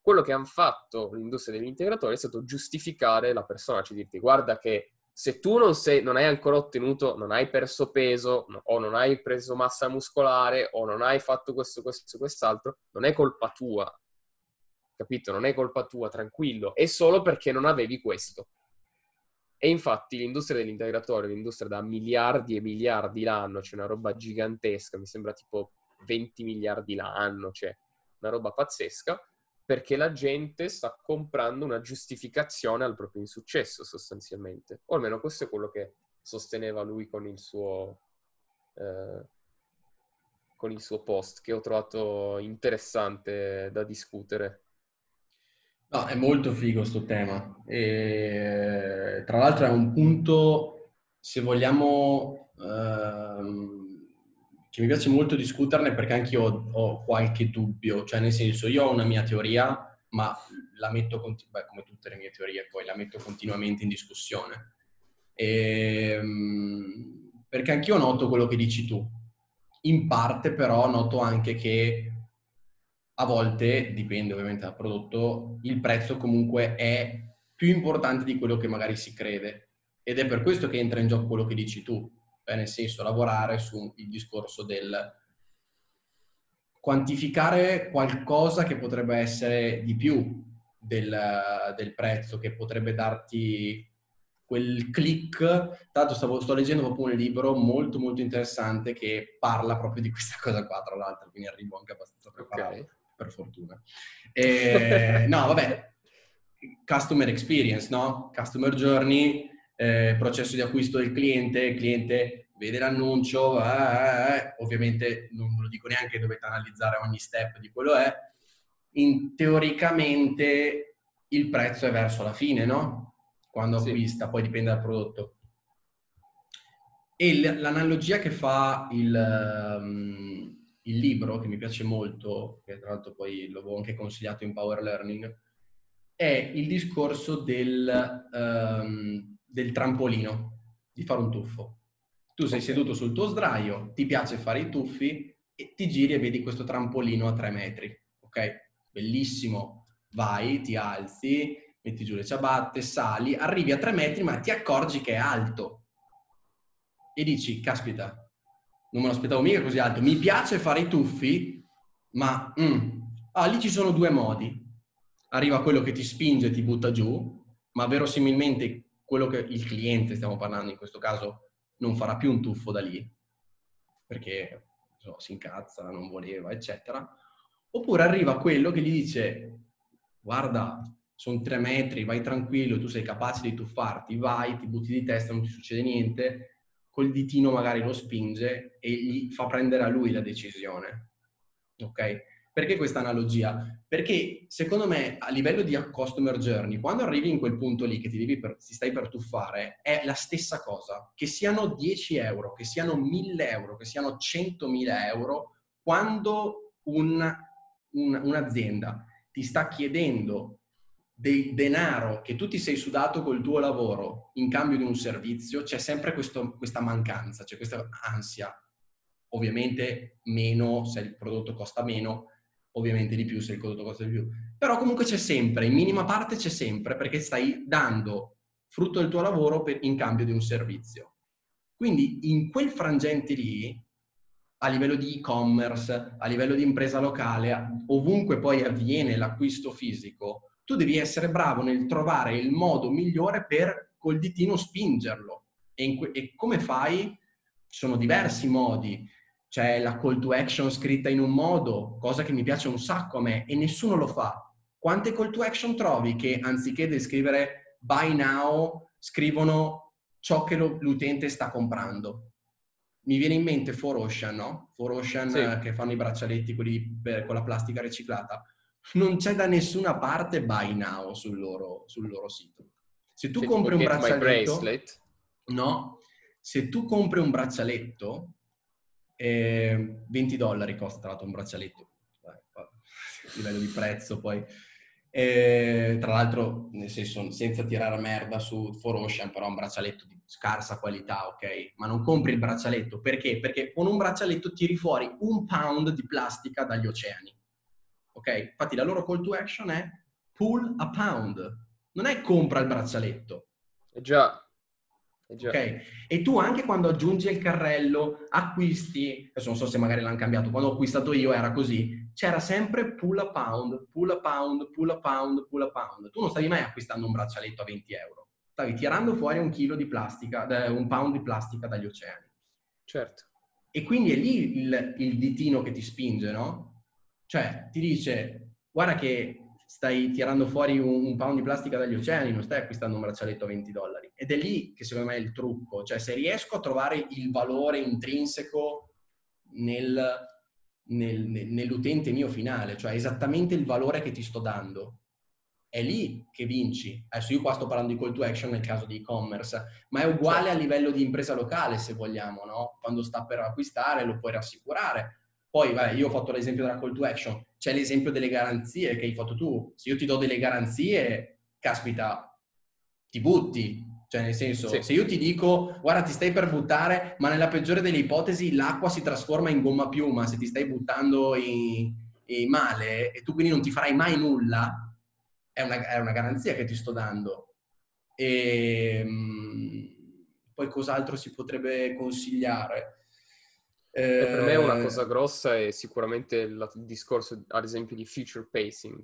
Quello che hanno fatto l'industria degli integratori è stato giustificare la persona, cioè dirti guarda che se tu non, sei, non hai ancora ottenuto, non hai perso peso o non hai preso massa muscolare o non hai fatto questo, questo, quest'altro, non è colpa tua. Capito? Non è colpa tua, tranquillo. È solo perché non avevi questo. E infatti l'industria dell'integratorio è un'industria da miliardi e miliardi l'anno, c'è una roba gigantesca, mi sembra tipo 20 miliardi l'anno, cioè una roba pazzesca perché la gente sta comprando una giustificazione al proprio insuccesso sostanzialmente. O almeno questo è quello che sosteneva lui con il suo, eh, con il suo post, che ho trovato interessante da discutere. No, è molto figo questo tema. E, tra l'altro è un punto, se vogliamo... Ehm che mi piace molto discuterne perché anche io ho, qualche dubbio, cioè nel senso io ho una mia teoria, ma la metto, continu- beh, come tutte le mie teorie, poi la metto continuamente in discussione. E, ehm, perché anch'io noto quello che dici tu. In parte però noto anche che a volte, dipende ovviamente dal prodotto, il prezzo comunque è più importante di quello che magari si crede. Ed è per questo che entra in gioco quello che dici tu cioè nel senso lavorare sul discorso del quantificare qualcosa che potrebbe essere di più del, del prezzo, che potrebbe darti quel click. Tanto stavo, sto leggendo proprio un libro molto molto interessante che parla proprio di questa cosa qua, tra l'altro, quindi arrivo anche abbastanza preparato, okay. Per fortuna. E, no, vabbè, customer experience, no? Customer journey, eh, processo di acquisto del cliente, il cliente vede l'annuncio, eh, eh, eh, ovviamente non ve lo dico neanche, dovete analizzare ogni step di quello è, in, teoricamente il prezzo è verso la fine, no? Quando acquista, sì. poi dipende dal prodotto. E l'analogia che fa il, um, il, libro, che mi piace molto, che tra l'altro poi l'avevo anche consigliato in Power Learning, è il discorso del, um, del trampolino, di fare un tuffo. Tu sei seduto sul tuo sdraio, ti piace fare i tuffi e ti giri e vedi questo trampolino a tre metri, ok? Bellissimo. Vai, ti alzi, metti giù le ciabatte, sali, arrivi a tre metri ma ti accorgi che è alto. E dici, caspita, non me lo aspettavo mica così alto. Mi piace fare i tuffi, ma mm, ah, lì ci sono due modi. Arriva quello che ti spinge e ti butta giù, ma verosimilmente quello che il cliente, stiamo parlando in questo caso, non farà più un tuffo da lì, perché so, si incazza, non voleva, eccetera. Oppure arriva quello che gli dice, guarda, sono tre metri, vai tranquillo, tu sei capace di tuffarti, vai, ti butti di testa, non ti succede niente, col ditino magari lo spinge e gli fa prendere a lui la decisione. Ok? Perché questa analogia? Perché secondo me a livello di customer journey, quando arrivi in quel punto lì che ti, devi per, ti stai per tuffare, è la stessa cosa. Che siano 10 euro, che siano 1000 euro, che siano 100.000 euro, quando un, un, un'azienda ti sta chiedendo del denaro che tu ti sei sudato col tuo lavoro in cambio di un servizio, c'è sempre questo, questa mancanza, c'è questa ansia. Ovviamente meno, se il prodotto costa meno, ovviamente di più se il prodotto costa di più. Però comunque c'è sempre, in minima parte c'è sempre, perché stai dando frutto del tuo lavoro per, in cambio di un servizio. Quindi in quel frangente lì, a livello di e-commerce, a livello di impresa locale, ovunque poi avviene l'acquisto fisico, tu devi essere bravo nel trovare il modo migliore per col ditino spingerlo. E, que- e come fai? Ci sono diversi modi c'è la call to action scritta in un modo, cosa che mi piace un sacco a me e nessuno lo fa. Quante call to action trovi che anziché descrivere buy now scrivono ciò che lo, l'utente sta comprando? Mi viene in mente 4Ocean, no? 4Ocean sì. Eh, che fanno i braccialetti quelli per, con la plastica riciclata. Non c'è da nessuna parte buy now sul loro, sul loro sito. Se tu Se compri un braccialetto... No, se tu compri un braccialetto e 20 dollari costa tra l'altro un braccialetto, a livello di prezzo poi. E, tra l'altro, nel senso, senza tirare merda su 4Ocean, però un braccialetto di scarsa qualità, ok? Ma non compri il braccialetto, perché? Perché con un braccialetto tiri fuori un pound di plastica dagli oceani, ok? Infatti la loro call to action è pull a pound, non è compra il braccialetto. Eh già. Eh ok? E tu anche quando aggiungi il carrello, acquisti, adesso non so se magari l'hanno cambiato, quando ho acquistato io era così, c'era sempre pull a pound, pull a pound, pull a pound, pull a pound. Tu non stavi mai acquistando un braccialetto a 20 euro, stavi tirando fuori un chilo di plastica, un pound di plastica dagli oceani. Certo. E quindi è lì il, il ditino che ti spinge, no? Cioè, ti dice, guarda che stai tirando fuori un, un, pound di plastica dagli oceani, non stai acquistando un braccialetto a 20 dollari. Ed è lì che secondo me è il trucco. Cioè, se riesco a trovare il valore intrinseco nel, nel, nell'utente mio finale, cioè esattamente il valore che ti sto dando, è lì che vinci. Adesso io qua sto parlando di call to action nel caso di e-commerce, ma è uguale certo. a livello di impresa locale, se vogliamo, no? Quando sta per acquistare lo puoi rassicurare. Poi, vabbè, io ho fatto l'esempio della call to action, c'è l'esempio delle garanzie che hai fatto tu. Se io ti do delle garanzie, caspita, ti butti. Cioè, nel senso, sì. se io ti dico, guarda, ti stai per buttare, ma nella peggiore delle ipotesi l'acqua si trasforma in gomma piuma se ti stai buttando in, in male e tu quindi non ti farai mai nulla, è una, è una garanzia che ti sto dando. E ehm, poi cos'altro si potrebbe consigliare? Eh, per me una cosa grossa è sicuramente il discorso, ad esempio, di feature pacing,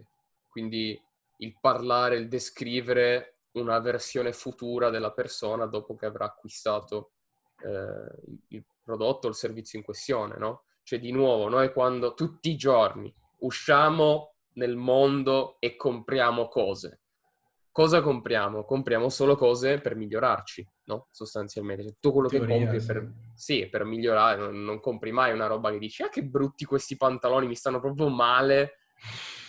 quindi il parlare, il descrivere una versione futura della persona dopo che avrà acquistato eh, il prodotto o il servizio in questione, no? Cioè, di nuovo, noi quando tutti i giorni usciamo nel mondo e compriamo cose. Cosa compriamo? Compriamo solo cose per migliorarci, no? Sostanzialmente. Tutto quello Teoria, che compri sì. per, sì, per migliorare, non, non, compri mai una roba che dici, ah che brutti questi pantaloni, mi stanno proprio male,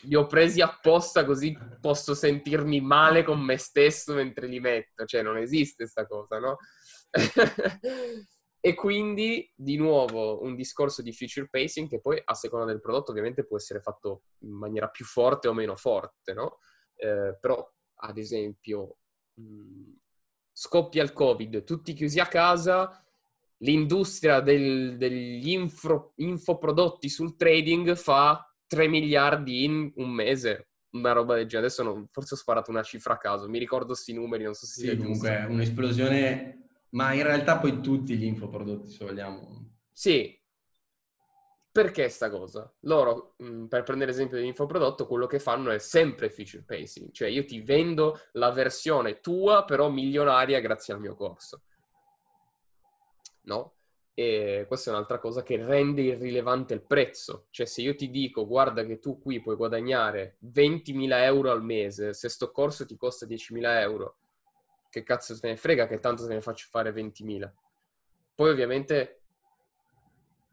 li ho presi apposta così posso sentirmi male con me stesso mentre li metto. Cioè, non esiste questa cosa, no? E quindi, di nuovo, un discorso di feature pacing che poi, a seconda del prodotto, ovviamente può essere fatto in maniera più forte o meno forte, no? Eh, però, ad esempio, mh, scoppia il Covid, tutti chiusi a casa, l'industria del, degli info, infoprodotti sul trading fa 3 miliardi in un mese, una roba del genere. Adesso non, forse ho sparato una cifra a caso, mi ricordo questi numeri, non so se sì, comunque un'esplosione ma in realtà poi tutti gli infoprodotti, se vogliamo. Sì. Perché sta cosa? Loro, mm, per prendere l'esempio dell'infoprodotto, quello che fanno è sempre feature pacing. Cioè io ti vendo la versione tua, però milionaria grazie al mio corso. No? E questa è un'altra cosa che rende irrilevante il prezzo. Cioè, se io ti dico, guarda che tu qui puoi guadagnare 20.000 euro al mese, se sto corso ti costa 10.000 euro, che cazzo se ne frega che tanto te ne faccio fare 20.000. Poi ovviamente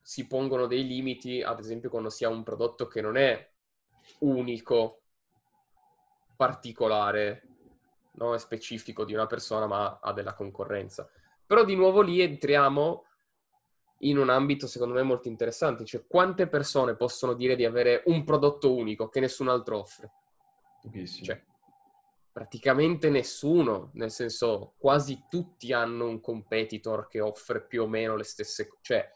si pongono dei limiti, ad esempio quando si ha un prodotto che non è unico, particolare, no? è specifico di una persona, ma ha della concorrenza. Però di nuovo lì entriamo in un ambito secondo me molto interessante, cioè quante persone possono dire di avere un prodotto unico che nessun altro offre? Pochissimo. Cioè, praticamente nessuno, nel senso quasi tutti hanno un competitor che offre più o meno le stesse cose, cioè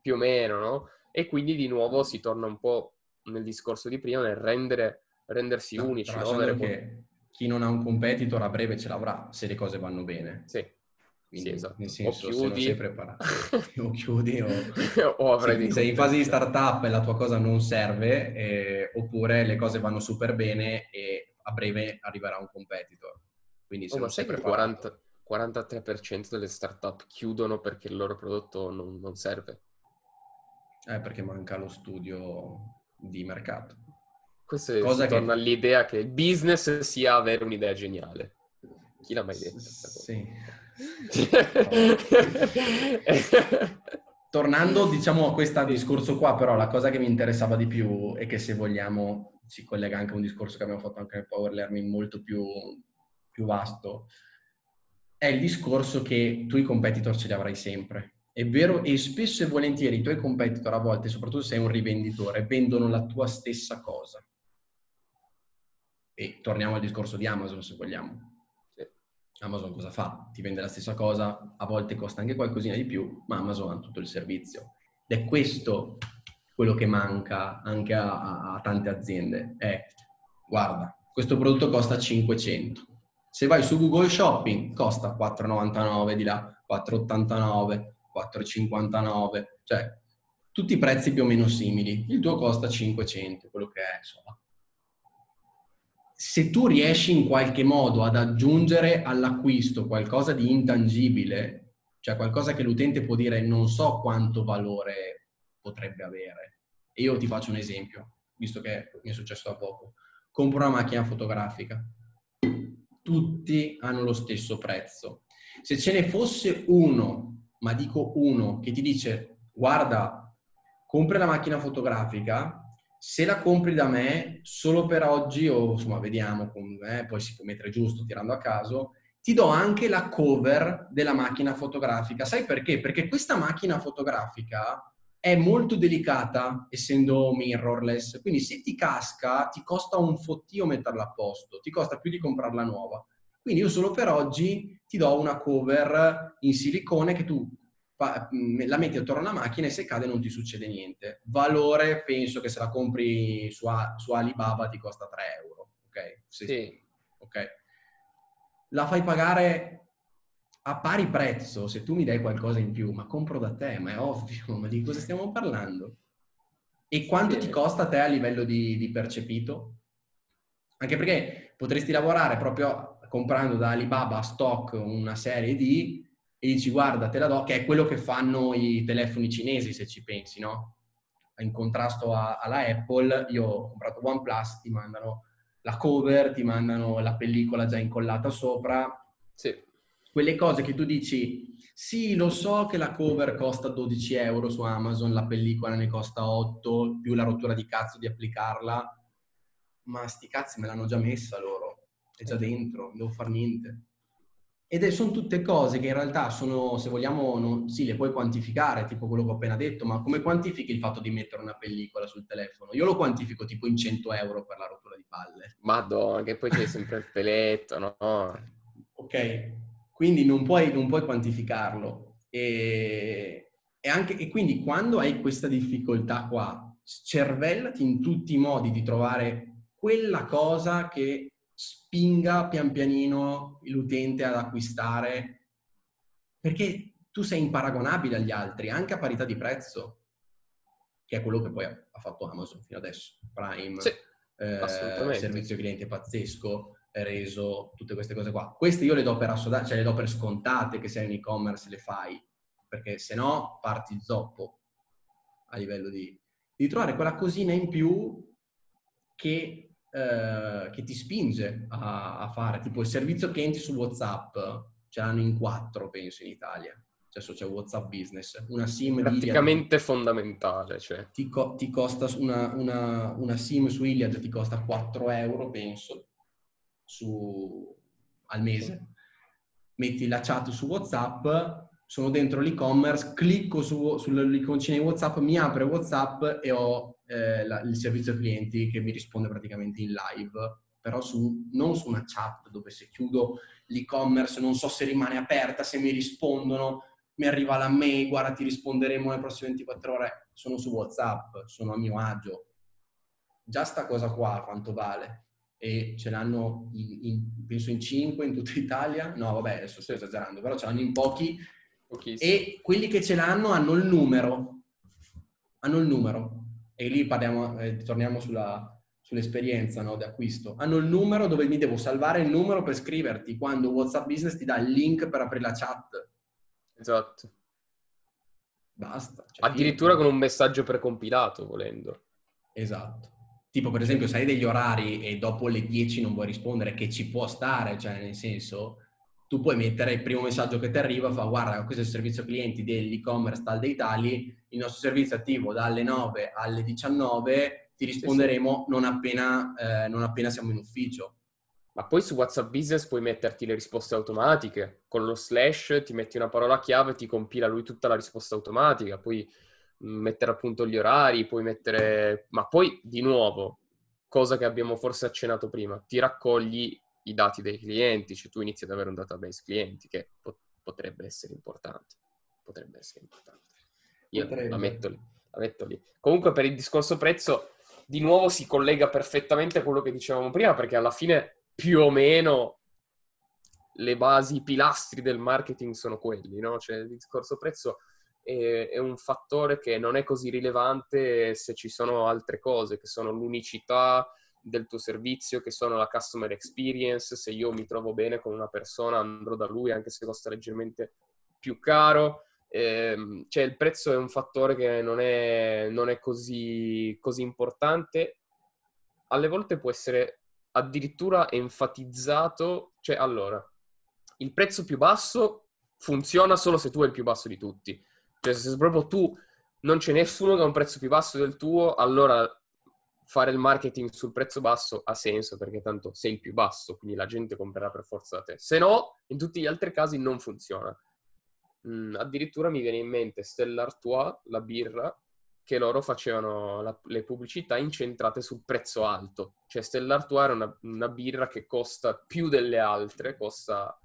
più o meno, no? E quindi di nuovo si torna un po' nel discorso di prima, nel rendere, rendersi no, unici. No? Avere... chi non ha un competitor a breve ce l'avrà se le cose vanno bene. Sì. Quindi, sì, esatto. Nel senso, o chiudi... se non sei preparato, o chiudi o, o avrai se, sei in fase di startup e la tua cosa non serve, eh, oppure le cose vanno super bene e a breve arriverà un competitor. Quindi se oh, sei il 40, 43% delle startup chiudono perché il loro prodotto non, non serve. Eh, perché manca lo studio di mercato. Questo Cosa che... torna all'idea che il business sia avere un'idea geniale. Chi l'ha mai detto? Sì. Tornando, diciamo, a questo discorso qua, però la cosa che mi interessava di più è che se vogliamo si collega anche a un discorso che abbiamo fatto anche nel Power Learning molto più, più vasto, è il discorso che tu i competitor ce li avrai sempre. È vero, e spesso e volentieri i tuoi competitor a volte, soprattutto se sei un rivenditore, vendono la tua stessa cosa. E torniamo al discorso di Amazon, se vogliamo. Amazon cosa fa? Ti vende la stessa cosa, a volte costa anche qualcosina di più, ma Amazon ha tutto il servizio. Ed è questo quello che manca anche a, a, tante aziende è, guarda, questo prodotto costa 500, Se vai su Google Shopping costa 4,99 di là, 4,89, 4,59, cioè tutti i prezzi più o meno simili. Il tuo costa 500, quello che è, insomma. Se tu riesci in qualche modo ad aggiungere all'acquisto qualcosa di intangibile, cioè qualcosa che l'utente può dire non so quanto valore potrebbe avere. Io ti faccio un esempio, visto che mi è successo da poco. Compro una macchina fotografica. Tutti hanno lo stesso prezzo. Se ce ne fosse uno, ma dico uno, che ti dice guarda, compri la macchina fotografica, se la compri da me solo per oggi, o insomma vediamo, eh, poi si può mettere giusto tirando a caso, ti do anche la cover della macchina fotografica. Sai perché? Perché questa macchina fotografica è molto delicata, essendo mirrorless, quindi se ti casca ti costa un fottio metterla a posto, ti costa più di comprarla nuova. Quindi io solo per oggi ti do una cover in silicone che tu Mm, la metti attorno alla macchina e se cade non ti succede niente. Valore, penso che se la compri su, su Alibaba ti costa 3 euro. Ok? Se, sì. Ok. La fai pagare a pari prezzo se tu mi dai qualcosa in più, ma compro da te, ma è ovvio, ma di cosa stiamo parlando? E quanto ti costa a te a livello di, di percepito? Anche perché potresti lavorare proprio comprando da Alibaba a stock una serie di e dici guarda te la do, che è quello che fanno i telefoni cinesi se ci pensi, no? In contrasto a, alla Apple, io ho comprato OnePlus, ti mandano la cover, ti mandano la pellicola già incollata sopra. Sì. Quelle cose che tu dici, sì, lo so che la cover costa 12 euro su Amazon, la pellicola ne costa 8, più la rottura di cazzo di applicarla, ma sti cazzi me l'hanno già messa loro, è già dentro, non devo fare niente. Ed sono tutte cose che in realtà sono, se vogliamo, non, sì, le puoi quantificare, tipo quello che ho appena detto, ma come quantifichi il fatto di mettere una pellicola sul telefono? Io lo quantifico tipo in 100 euro per la rottura di palle. Madonna, che poi c'è sempre il peletto, no? Ok, quindi non puoi, non puoi quantificarlo. E, e, anche, e quindi quando hai questa difficoltà qua, cervellati in tutti i modi di trovare quella cosa che spinga pian pianino l'utente ad acquistare, perché tu sei imparagonabile agli altri, anche a parità di prezzo, che è quello che poi ha fatto Amazon fino adesso, Prime, sì, eh, servizio cliente pazzesco, reso, tutte queste code qua. Queste io le do per assodate, cioè le do per scontate che sei un e-commerce le fai, perché se no parti zoppo a livello di, di trovare quella cosina in più che eh, che ti spinge a, a, fare, tipo il servizio clienti su WhatsApp, ce l'hanno in quattro, penso, in Italia. Adesso c'è WhatsApp Business, una SIM praticamente Iliad, fondamentale. Cioè. Ti, co- ti costa una, una, una, SIM su Iliad ti costa 4 euro, penso, su, al mese. Metti la chat su WhatsApp, sono dentro l'e-commerce, clicco su, sull'iconcina di WhatsApp, mi apre WhatsApp e ho eh, la, il servizio clienti che mi risponde praticamente in live, però su, non su una chat dove se chiudo l'e-commerce non so se rimane aperta, se mi rispondono, mi arriva la mail, guarda ti risponderemo nelle prossime 24 ore, sono su WhatsApp, sono a mio agio. Già sta cosa qua quanto vale? E ce l'hanno in, in, penso in 5 in tutta Italia, no vabbè adesso sto esagerando, però ce l'hanno in pochi Pochissimo. e quelli che ce l'hanno hanno il numero, hanno il numero e lì parliamo, eh, torniamo sulla, sull'esperienza no, di acquisto. Hanno il numero dove mi devo salvare il numero per scriverti quando WhatsApp Business ti dà il link per aprire la chat. Esatto. Basta. Cioè, Addirittura io... con un messaggio precompilato, volendo. Esatto. Tipo, per esempio, se hai degli orari e dopo le 10 non vuoi rispondere, che ci può stare, cioè nel senso, tu puoi mettere il primo messaggio che ti arriva, fa guarda, questo è il servizio clienti dell'e-commerce tal dei tali, il nostro servizio è attivo dalle 9 alle 19, ti risponderemo. Non, appena, eh, non appena siamo in ufficio. Ma poi su WhatsApp Business puoi metterti le risposte automatiche. Con lo slash ti metti una parola chiave e ti compila lui tutta la risposta automatica. Puoi mm, mettere appunto gli orari, puoi mettere... Ma poi, di nuovo, cosa che abbiamo forse accennato prima, ti raccogli i dati dei clienti, cioè tu inizi ad avere un database clienti che pot- potrebbe essere importante. Potrebbe essere importante. Io potrebbe. la metto lì. La metto lì. Comunque per il discorso prezzo, di nuovo si collega perfettamente a quello che dicevamo prima, perché alla fine più o meno le basi, i pilastri del marketing sono quelli, no? Cioè il discorso prezzo è, è, un fattore che non è così rilevante se ci sono altre cose, che sono l'unicità del tuo servizio, che sono la customer experience, se io mi trovo bene con una persona andrò da lui anche se costa leggermente più caro. Eh, cioè il prezzo è un fattore che non è, non è così, così importante, alle volte può essere addirittura enfatizzato, cioè allora, il prezzo più basso funziona solo se tu hai il più basso di tutti. Cioè, se proprio tu non c'è nessuno che ha un prezzo più basso del tuo, allora fare il marketing sul prezzo basso ha senso perché tanto sei il più basso, quindi la gente comprerà per forza da te. Se no, in tutti gli altri casi non funziona. Mm, addirittura mi viene in mente Stella Artois, la birra, che loro facevano la, le pubblicità incentrate sul prezzo alto. Cioè Stella Artois era una, una birra che costa più delle altre, costa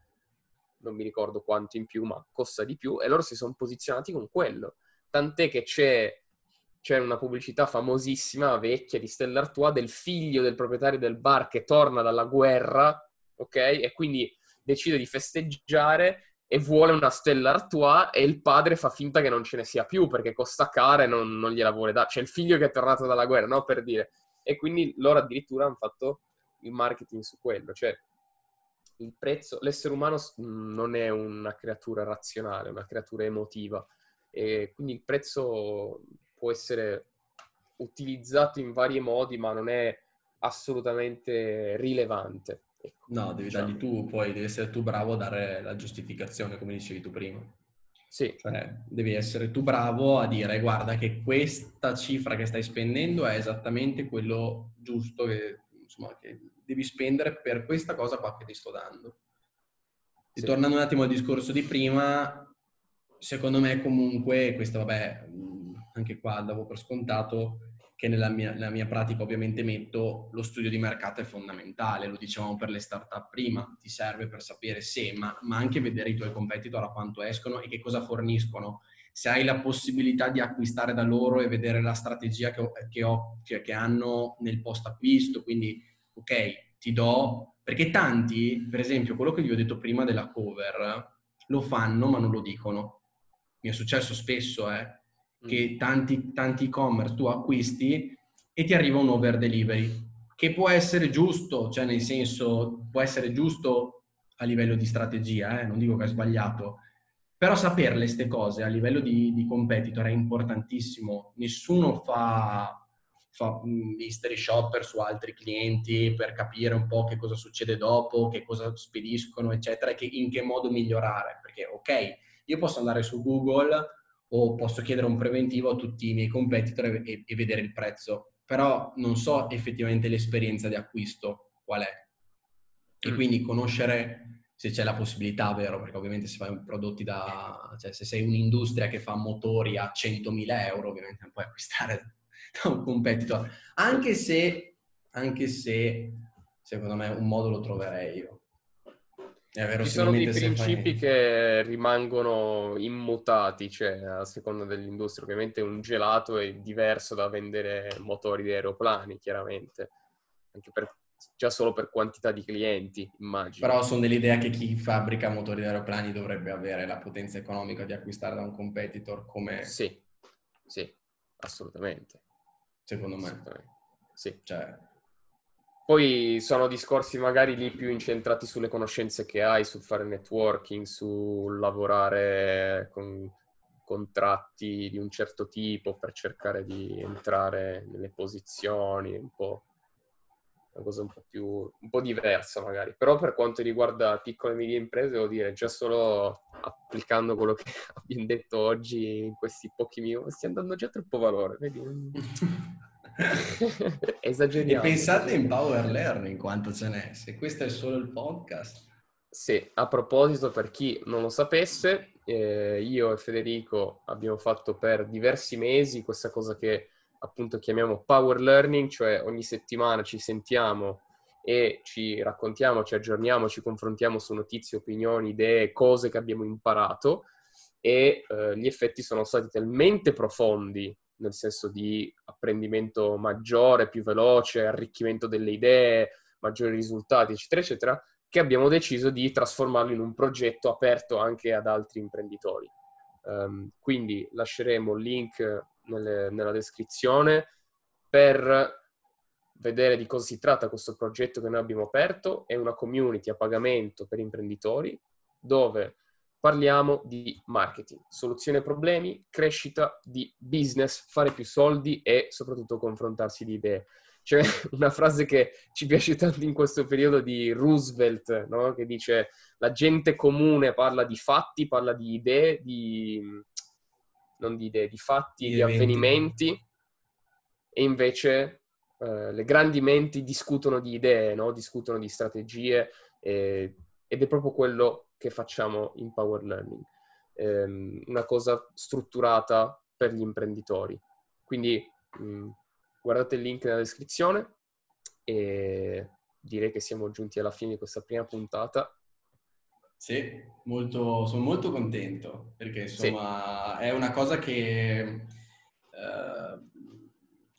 non mi ricordo quanto in più, ma costa di più, e loro si sono posizionati con quello. Tant'è che c'è, c'è una pubblicità famosissima, vecchia, di Stella Artois, del figlio del proprietario del bar che torna dalla guerra, ok? E quindi decide di festeggiare e vuole una Stella Artois e il padre fa finta che non ce ne sia più perché costa cara e non, non gliela vuole dare. C'è il figlio che è tornato dalla guerra, no? Per dire. E quindi loro addirittura hanno fatto il marketing su quello, cioè il prezzo, l'essere umano non è una creatura razionale, è una creatura emotiva e quindi il prezzo può essere utilizzato in vari modi ma non è assolutamente rilevante. Ecco, no, devi diciamo. dargli tu, poi devi essere tu bravo a dare la giustificazione, come dicevi tu prima. Sì. Cioè, devi essere tu bravo a dire, guarda che questa cifra che stai spendendo è esattamente quello giusto che, insomma, che devi spendere per questa cosa qua che ti sto dando. Sì. Tornando un attimo al discorso di prima, secondo me comunque, questo vabbè, anche qua davo per scontato, che nella mia, nella mia, pratica ovviamente metto lo studio di mercato è fondamentale, lo dicevamo per le startup prima, ti serve per sapere se, ma, ma anche vedere i tuoi competitor a quanto escono e che cosa forniscono. Se hai la possibilità di acquistare da loro e vedere la strategia che, che, ho, che, che hanno nel post acquisto, quindi ok, ti do, perché tanti, per esempio, quello che vi ho detto prima della cover, lo fanno ma non lo dicono. Mi è successo spesso, eh, che mm. tanti, tanti e-commerce tu acquisti e ti arriva un over delivery, che può essere giusto, cioè nel senso, può essere giusto a livello di strategia, eh, non dico che è sbagliato, però saperle queste cose a livello di, di competitor è importantissimo. Nessuno fa fa mystery shopper su altri clienti per capire un po' che cosa succede dopo, che cosa spediscono, eccetera, e che, in che modo migliorare. Perché, ok, io posso andare su Google o posso chiedere un preventivo a tutti i miei competitor e, e vedere il prezzo, però non so effettivamente l'esperienza di acquisto qual è. E mm. quindi conoscere se c'è la possibilità, vero? Perché ovviamente se fai prodotti da... cioè se sei un'industria che fa motori a 100.000 euro, ovviamente non puoi acquistare da un competitor. Anche se, anche se, secondo me, un modo lo troverei io. Ci sono dei principi fai... che rimangono immutati, cioè a seconda dell'industria. Ovviamente un gelato è diverso da vendere motori di aeroplani, chiaramente. Anche per, già solo per quantità di clienti, immagino. Però sono dell'idea che chi fabbrica motori di aeroplani dovrebbe avere la potenza economica di acquistare da un competitor come... Sì, sì, assolutamente secondo me. Sì. Cioè... Poi sono discorsi magari lì più incentrati sulle conoscenze che hai, sul fare networking, sul lavorare con contratti di un certo tipo per cercare di entrare nelle posizioni, un po' una cosa un po' più un po' diversa magari. Però per quanto riguarda piccole e medie imprese, devo dire, già solo applicando quello che abbiamo detto oggi in questi pochi minuti, stiamo dando già troppo valore, vedi? Esageriamo. E pensate in power learning quanto ce n'è, se questo è solo il podcast. Sì, a proposito, per chi non lo sapesse, eh, io e Federico abbiamo fatto per diversi mesi questa cosa che appunto chiamiamo power learning, cioè ogni settimana ci sentiamo e ci raccontiamo, ci aggiorniamo, ci confrontiamo su notizie, opinioni, idee, cose che abbiamo imparato e eh, gli effetti sono stati talmente profondi, nel senso di apprendimento maggiore, più veloce, arricchimento delle idee, maggiori risultati, eccetera, eccetera, che abbiamo deciso di trasformarlo in un progetto aperto anche ad altri imprenditori. Um, quindi lasceremo il link nelle, nella descrizione per vedere di cosa si tratta questo progetto che noi abbiamo aperto. È una community a pagamento per imprenditori dove parliamo di marketing, soluzione problemi, crescita di business, fare più soldi e soprattutto confrontarsi di idee. C'è una frase che ci piace tanto in questo periodo di Roosevelt, no? che dice la gente comune parla di fatti, parla di idee, di... non di idee, di fatti, di, di avvenimenti, e invece eh, le grandi menti discutono di idee, no? discutono di strategie, e... ed è proprio quello che facciamo in Power Learning. Eh, una cosa strutturata per gli imprenditori. Quindi mh, mm, guardate il link nella descrizione e direi che siamo giunti alla fine di questa prima puntata. Sì, molto, sono molto contento perché insomma sì. è una cosa che eh,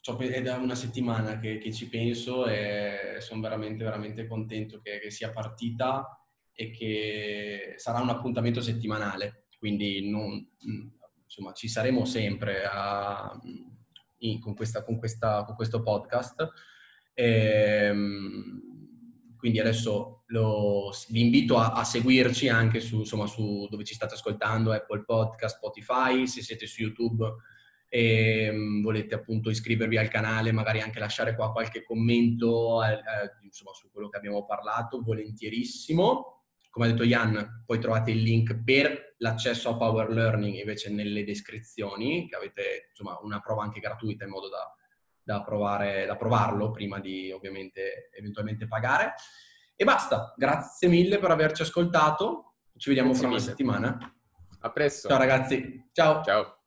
è da una settimana che, che, ci penso e sono veramente, veramente contento che, che sia partita e che sarà un appuntamento settimanale, quindi non, insomma, ci saremo sempre a, in, con, questa, con, questa, con, questo podcast. E, ehm, quindi adesso lo, vi invito a, a seguirci anche su, insomma, su dove ci state ascoltando, Apple Podcast, Spotify, se siete su YouTube e um, volete appunto iscrivervi al canale, magari anche lasciare qua qualche commento eh, eh, insomma, su quello che abbiamo parlato, volentierissimo come ha detto Jan, poi trovate il link per l'accesso a Power Learning invece nelle descrizioni, che avete insomma una prova anche gratuita in modo da, da, provare, da provarlo prima di ovviamente eventualmente pagare. E basta, grazie mille per averci ascoltato, ci vediamo grazie fra una settimana. A presto. Ciao ragazzi, ciao. Ciao.